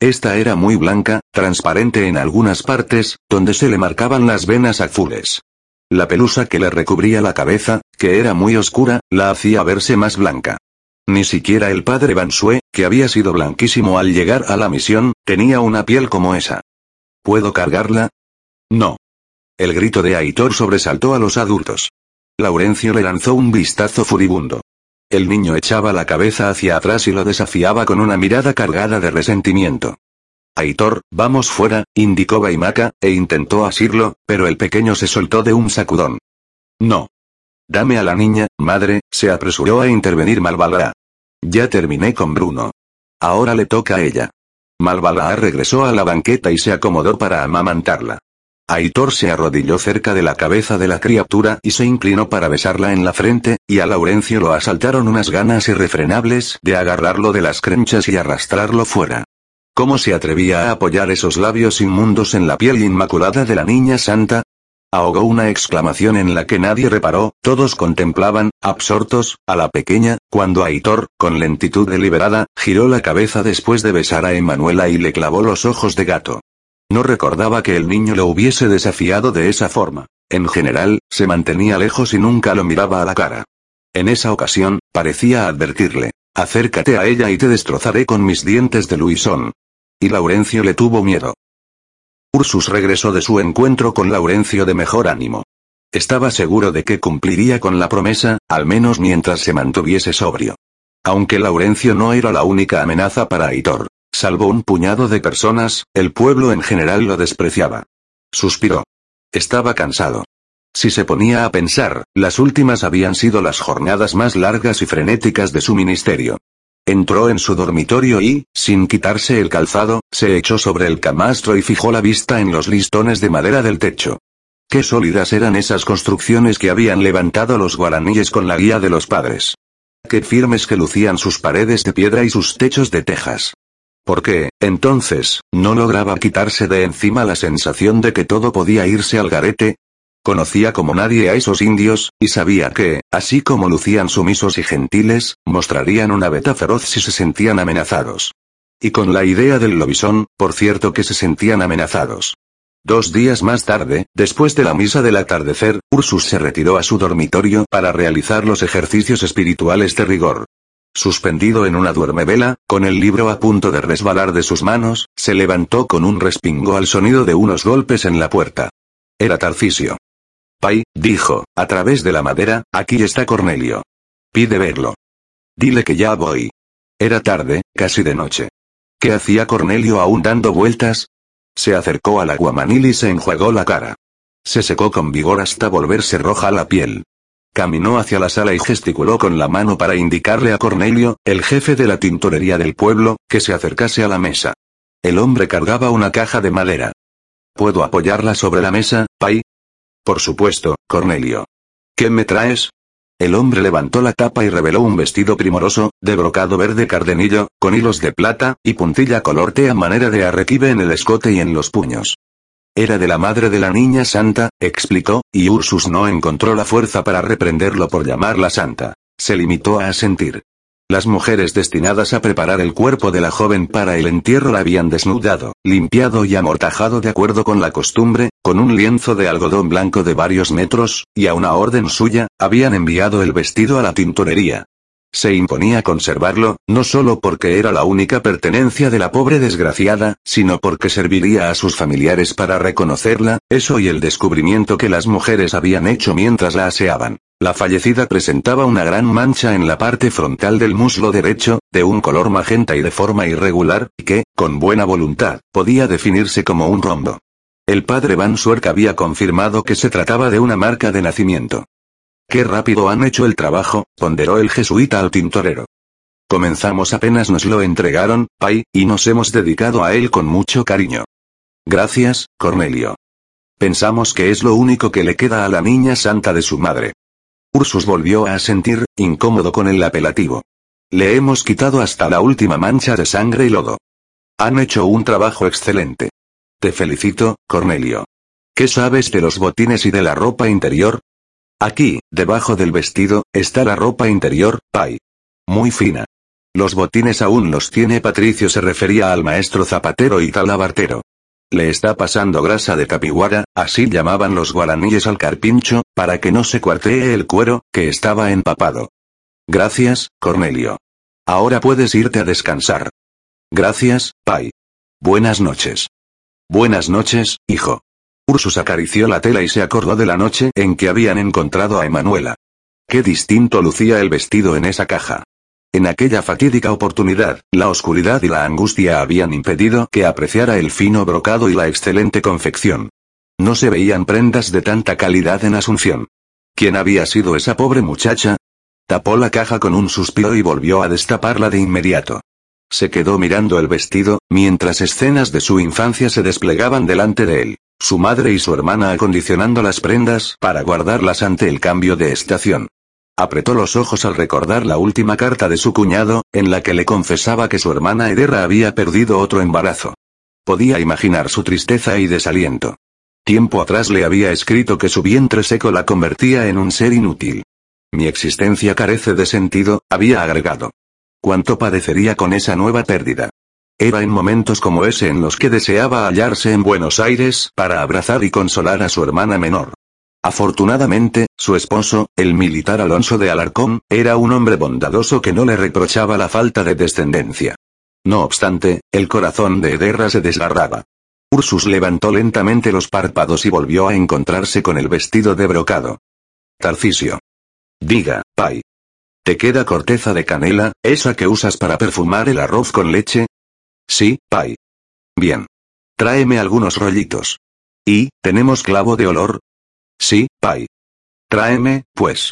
Esta era muy blanca, transparente en algunas partes, donde se le marcaban las venas azules. La pelusa que le recubría la cabeza, que era muy oscura, la hacía verse más blanca. Ni siquiera el padre Bansue, que había sido blanquísimo al llegar a la misión, tenía una piel como esa. ¿Puedo cargarla? No. El grito de Aitor sobresaltó a los adultos. Laurencio le lanzó un vistazo furibundo. El niño echaba la cabeza hacia atrás y lo desafiaba con una mirada cargada de resentimiento. Aitor, vamos fuera, indicó Baimaca, e intentó asirlo, pero el pequeño se soltó de un sacudón. No. Dame a la niña, madre, se apresuró a intervenir Malvalá. Ya terminé con Bruno. Ahora le toca a ella. Malvalaa regresó a la banqueta y se acomodó para amamantarla. Aitor se arrodilló cerca de la cabeza de la criatura y se inclinó para besarla en la frente, y a Laurencio lo asaltaron unas ganas irrefrenables de agarrarlo de las crenchas y arrastrarlo fuera. ¿Cómo se atrevía a apoyar esos labios inmundos en la piel inmaculada de la niña santa? Ahogó una exclamación en la que nadie reparó, todos contemplaban, absortos, a la pequeña, cuando Aitor, con lentitud deliberada, giró la cabeza después de besar a Emanuela y le clavó los ojos de gato. No recordaba que el niño lo hubiese desafiado de esa forma. En general, se mantenía lejos y nunca lo miraba a la cara. En esa ocasión, parecía advertirle, acércate a ella y te destrozaré con mis dientes de Luisón. Y Laurencio le tuvo miedo. Ursus regresó de su encuentro con Laurencio de mejor ánimo. Estaba seguro de que cumpliría con la promesa, al menos mientras se mantuviese sobrio. Aunque Laurencio no era la única amenaza para Aitor. Salvo un puñado de personas, el pueblo en general lo despreciaba. Suspiró. Estaba cansado. Si se ponía a pensar, las últimas habían sido las jornadas más largas y frenéticas de su ministerio. Entró en su dormitorio y, sin quitarse el calzado, se echó sobre el camastro y fijó la vista en los listones de madera del techo. Qué sólidas eran esas construcciones que habían levantado los guaraníes con la guía de los padres. Qué firmes que lucían sus paredes de piedra y sus techos de tejas. Porque, entonces, no lograba quitarse de encima la sensación de que todo podía irse al garete. Conocía como nadie a esos indios, y sabía que, así como lucían sumisos y gentiles, mostrarían una beta feroz si se sentían amenazados. Y con la idea del lobisón, por cierto que se sentían amenazados. Dos días más tarde, después de la misa del atardecer, Ursus se retiró a su dormitorio para realizar los ejercicios espirituales de rigor. Suspendido en una duermevela, con el libro a punto de resbalar de sus manos, se levantó con un respingo al sonido de unos golpes en la puerta. Era Tarcisio. Pai, dijo, a través de la madera, aquí está Cornelio. Pide verlo. Dile que ya voy. Era tarde, casi de noche. ¿Qué hacía Cornelio aún dando vueltas? Se acercó al aguamanil y se enjuagó la cara. Se secó con vigor hasta volverse roja la piel. Caminó hacia la sala y gesticuló con la mano para indicarle a Cornelio, el jefe de la tintorería del pueblo, que se acercase a la mesa. El hombre cargaba una caja de madera. ¿Puedo apoyarla sobre la mesa, Pai? Por supuesto, Cornelio. ¿Qué me traes? El hombre levantó la tapa y reveló un vestido primoroso, de brocado verde cardenillo, con hilos de plata, y puntilla color té a manera de arrequive en el escote y en los puños. Era de la madre de la niña santa, explicó, y Ursus no encontró la fuerza para reprenderlo por llamarla santa. Se limitó a asentir. Las mujeres destinadas a preparar el cuerpo de la joven para el entierro la habían desnudado, limpiado y amortajado de acuerdo con la costumbre, con un lienzo de algodón blanco de varios metros, y a una orden suya, habían enviado el vestido a la tintorería. Se imponía conservarlo, no solo porque era la única pertenencia de la pobre desgraciada, sino porque serviría a sus familiares para reconocerla, eso y el descubrimiento que las mujeres habían hecho mientras la aseaban. La fallecida presentaba una gran mancha en la parte frontal del muslo derecho, de un color magenta y de forma irregular, que, con buena voluntad, podía definirse como un rombo. El padre Van Suerk había confirmado que se trataba de una marca de nacimiento. Qué rápido han hecho el trabajo, ponderó el jesuita al tintorero. Comenzamos apenas nos lo entregaron, Pai, y nos hemos dedicado a él con mucho cariño. Gracias, Cornelio. Pensamos que es lo único que le queda a la niña santa de su madre. Ursus volvió a sentir, incómodo con el apelativo. Le hemos quitado hasta la última mancha de sangre y lodo. Han hecho un trabajo excelente. Te felicito, Cornelio. ¿Qué sabes de los botines y de la ropa interior? Aquí, debajo del vestido, está la ropa interior, Pai. Muy fina. Los botines aún los tiene Patricio se refería al maestro zapatero y talabartero. Le está pasando grasa de capiguara, así llamaban los guaraníes al carpincho, para que no se cuartee el cuero, que estaba empapado. Gracias, Cornelio. Ahora puedes irte a descansar. Gracias, Pai. Buenas noches. Buenas noches, hijo. Ursus acarició la tela y se acordó de la noche en que habían encontrado a Emanuela. Qué distinto lucía el vestido en esa caja. En aquella fatídica oportunidad, la oscuridad y la angustia habían impedido que apreciara el fino brocado y la excelente confección. No se veían prendas de tanta calidad en Asunción. ¿Quién había sido esa pobre muchacha? Tapó la caja con un suspiro y volvió a destaparla de inmediato. Se quedó mirando el vestido, mientras escenas de su infancia se desplegaban delante de él. Su madre y su hermana acondicionando las prendas para guardarlas ante el cambio de estación. Apretó los ojos al recordar la última carta de su cuñado, en la que le confesaba que su hermana Ederra había perdido otro embarazo. Podía imaginar su tristeza y desaliento. Tiempo atrás le había escrito que su vientre seco la convertía en un ser inútil. Mi existencia carece de sentido, había agregado. ¿Cuánto padecería con esa nueva pérdida? Era en momentos como ese en los que deseaba hallarse en Buenos Aires para abrazar y consolar a su hermana menor. Afortunadamente, su esposo, el militar Alonso de Alarcón, era un hombre bondadoso que no le reprochaba la falta de descendencia. No obstante, el corazón de Ederra se desgarraba. Ursus levantó lentamente los párpados y volvió a encontrarse con el vestido de brocado. Tarcisio. Diga, Pai. ¿Te queda corteza de canela, esa que usas para perfumar el arroz con leche? Sí, Pai. Bien. Tráeme algunos rollitos. ¿Y, tenemos clavo de olor? Sí, Pai. Tráeme, pues.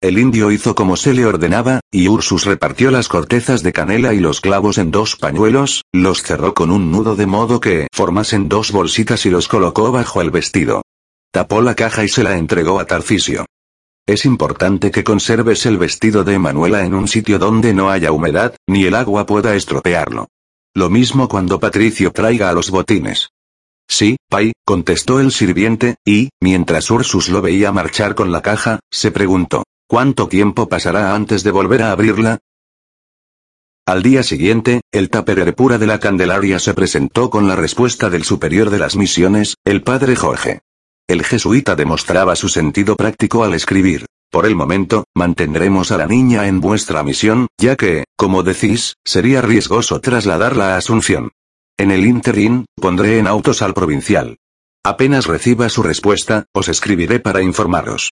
El indio hizo como se le ordenaba, y Ursus repartió las cortezas de canela y los clavos en dos pañuelos, los cerró con un nudo de modo que formasen dos bolsitas y los colocó bajo el vestido. Tapó la caja y se la entregó a Tarcisio. Es importante que conserves el vestido de Manuela en un sitio donde no haya humedad, ni el agua pueda estropearlo. Lo mismo cuando Patricio traiga a los botines. Sí, Pai, contestó el sirviente, y, mientras Ursus lo veía marchar con la caja, se preguntó, ¿cuánto tiempo pasará antes de volver a abrirla? Al día siguiente, el taperer pura de la Candelaria se presentó con la respuesta del superior de las misiones, el padre Jorge. El jesuita demostraba su sentido práctico al escribir. Por el momento, mantendremos a la niña en vuestra misión, ya que, como decís, sería riesgoso trasladarla a Asunción. En el interín, pondré en autos al provincial. Apenas reciba su respuesta, os escribiré para informaros.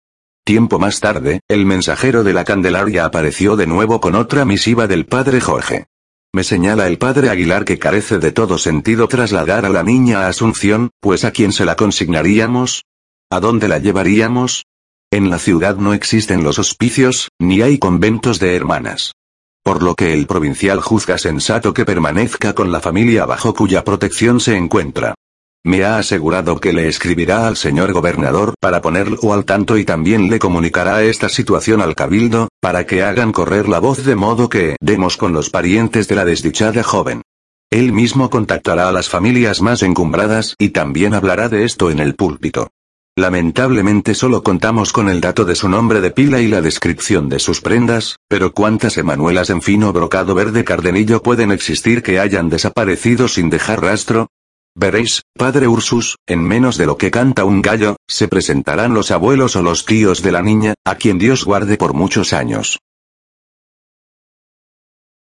Tiempo más tarde, el mensajero de la Candelaria apareció de nuevo con otra misiva del padre Jorge. Me señala el padre Aguilar que carece de todo sentido trasladar a la niña a Asunción, pues a quién se la consignaríamos? ¿A dónde la llevaríamos? En la ciudad no existen los hospicios, ni hay conventos de hermanas por lo que el provincial juzga sensato que permanezca con la familia bajo cuya protección se encuentra. Me ha asegurado que le escribirá al señor gobernador para ponerlo al tanto y también le comunicará esta situación al cabildo, para que hagan correr la voz de modo que demos con los parientes de la desdichada joven. Él mismo contactará a las familias más encumbradas y también hablará de esto en el púlpito. Lamentablemente solo contamos con el dato de su nombre de pila y la descripción de sus prendas, pero cuántas emanuelas en fino brocado verde cardenillo pueden existir que hayan desaparecido sin dejar rastro? Veréis, padre Ursus, en menos de lo que canta un gallo, se presentarán los abuelos o los tíos de la niña, a quien Dios guarde por muchos años.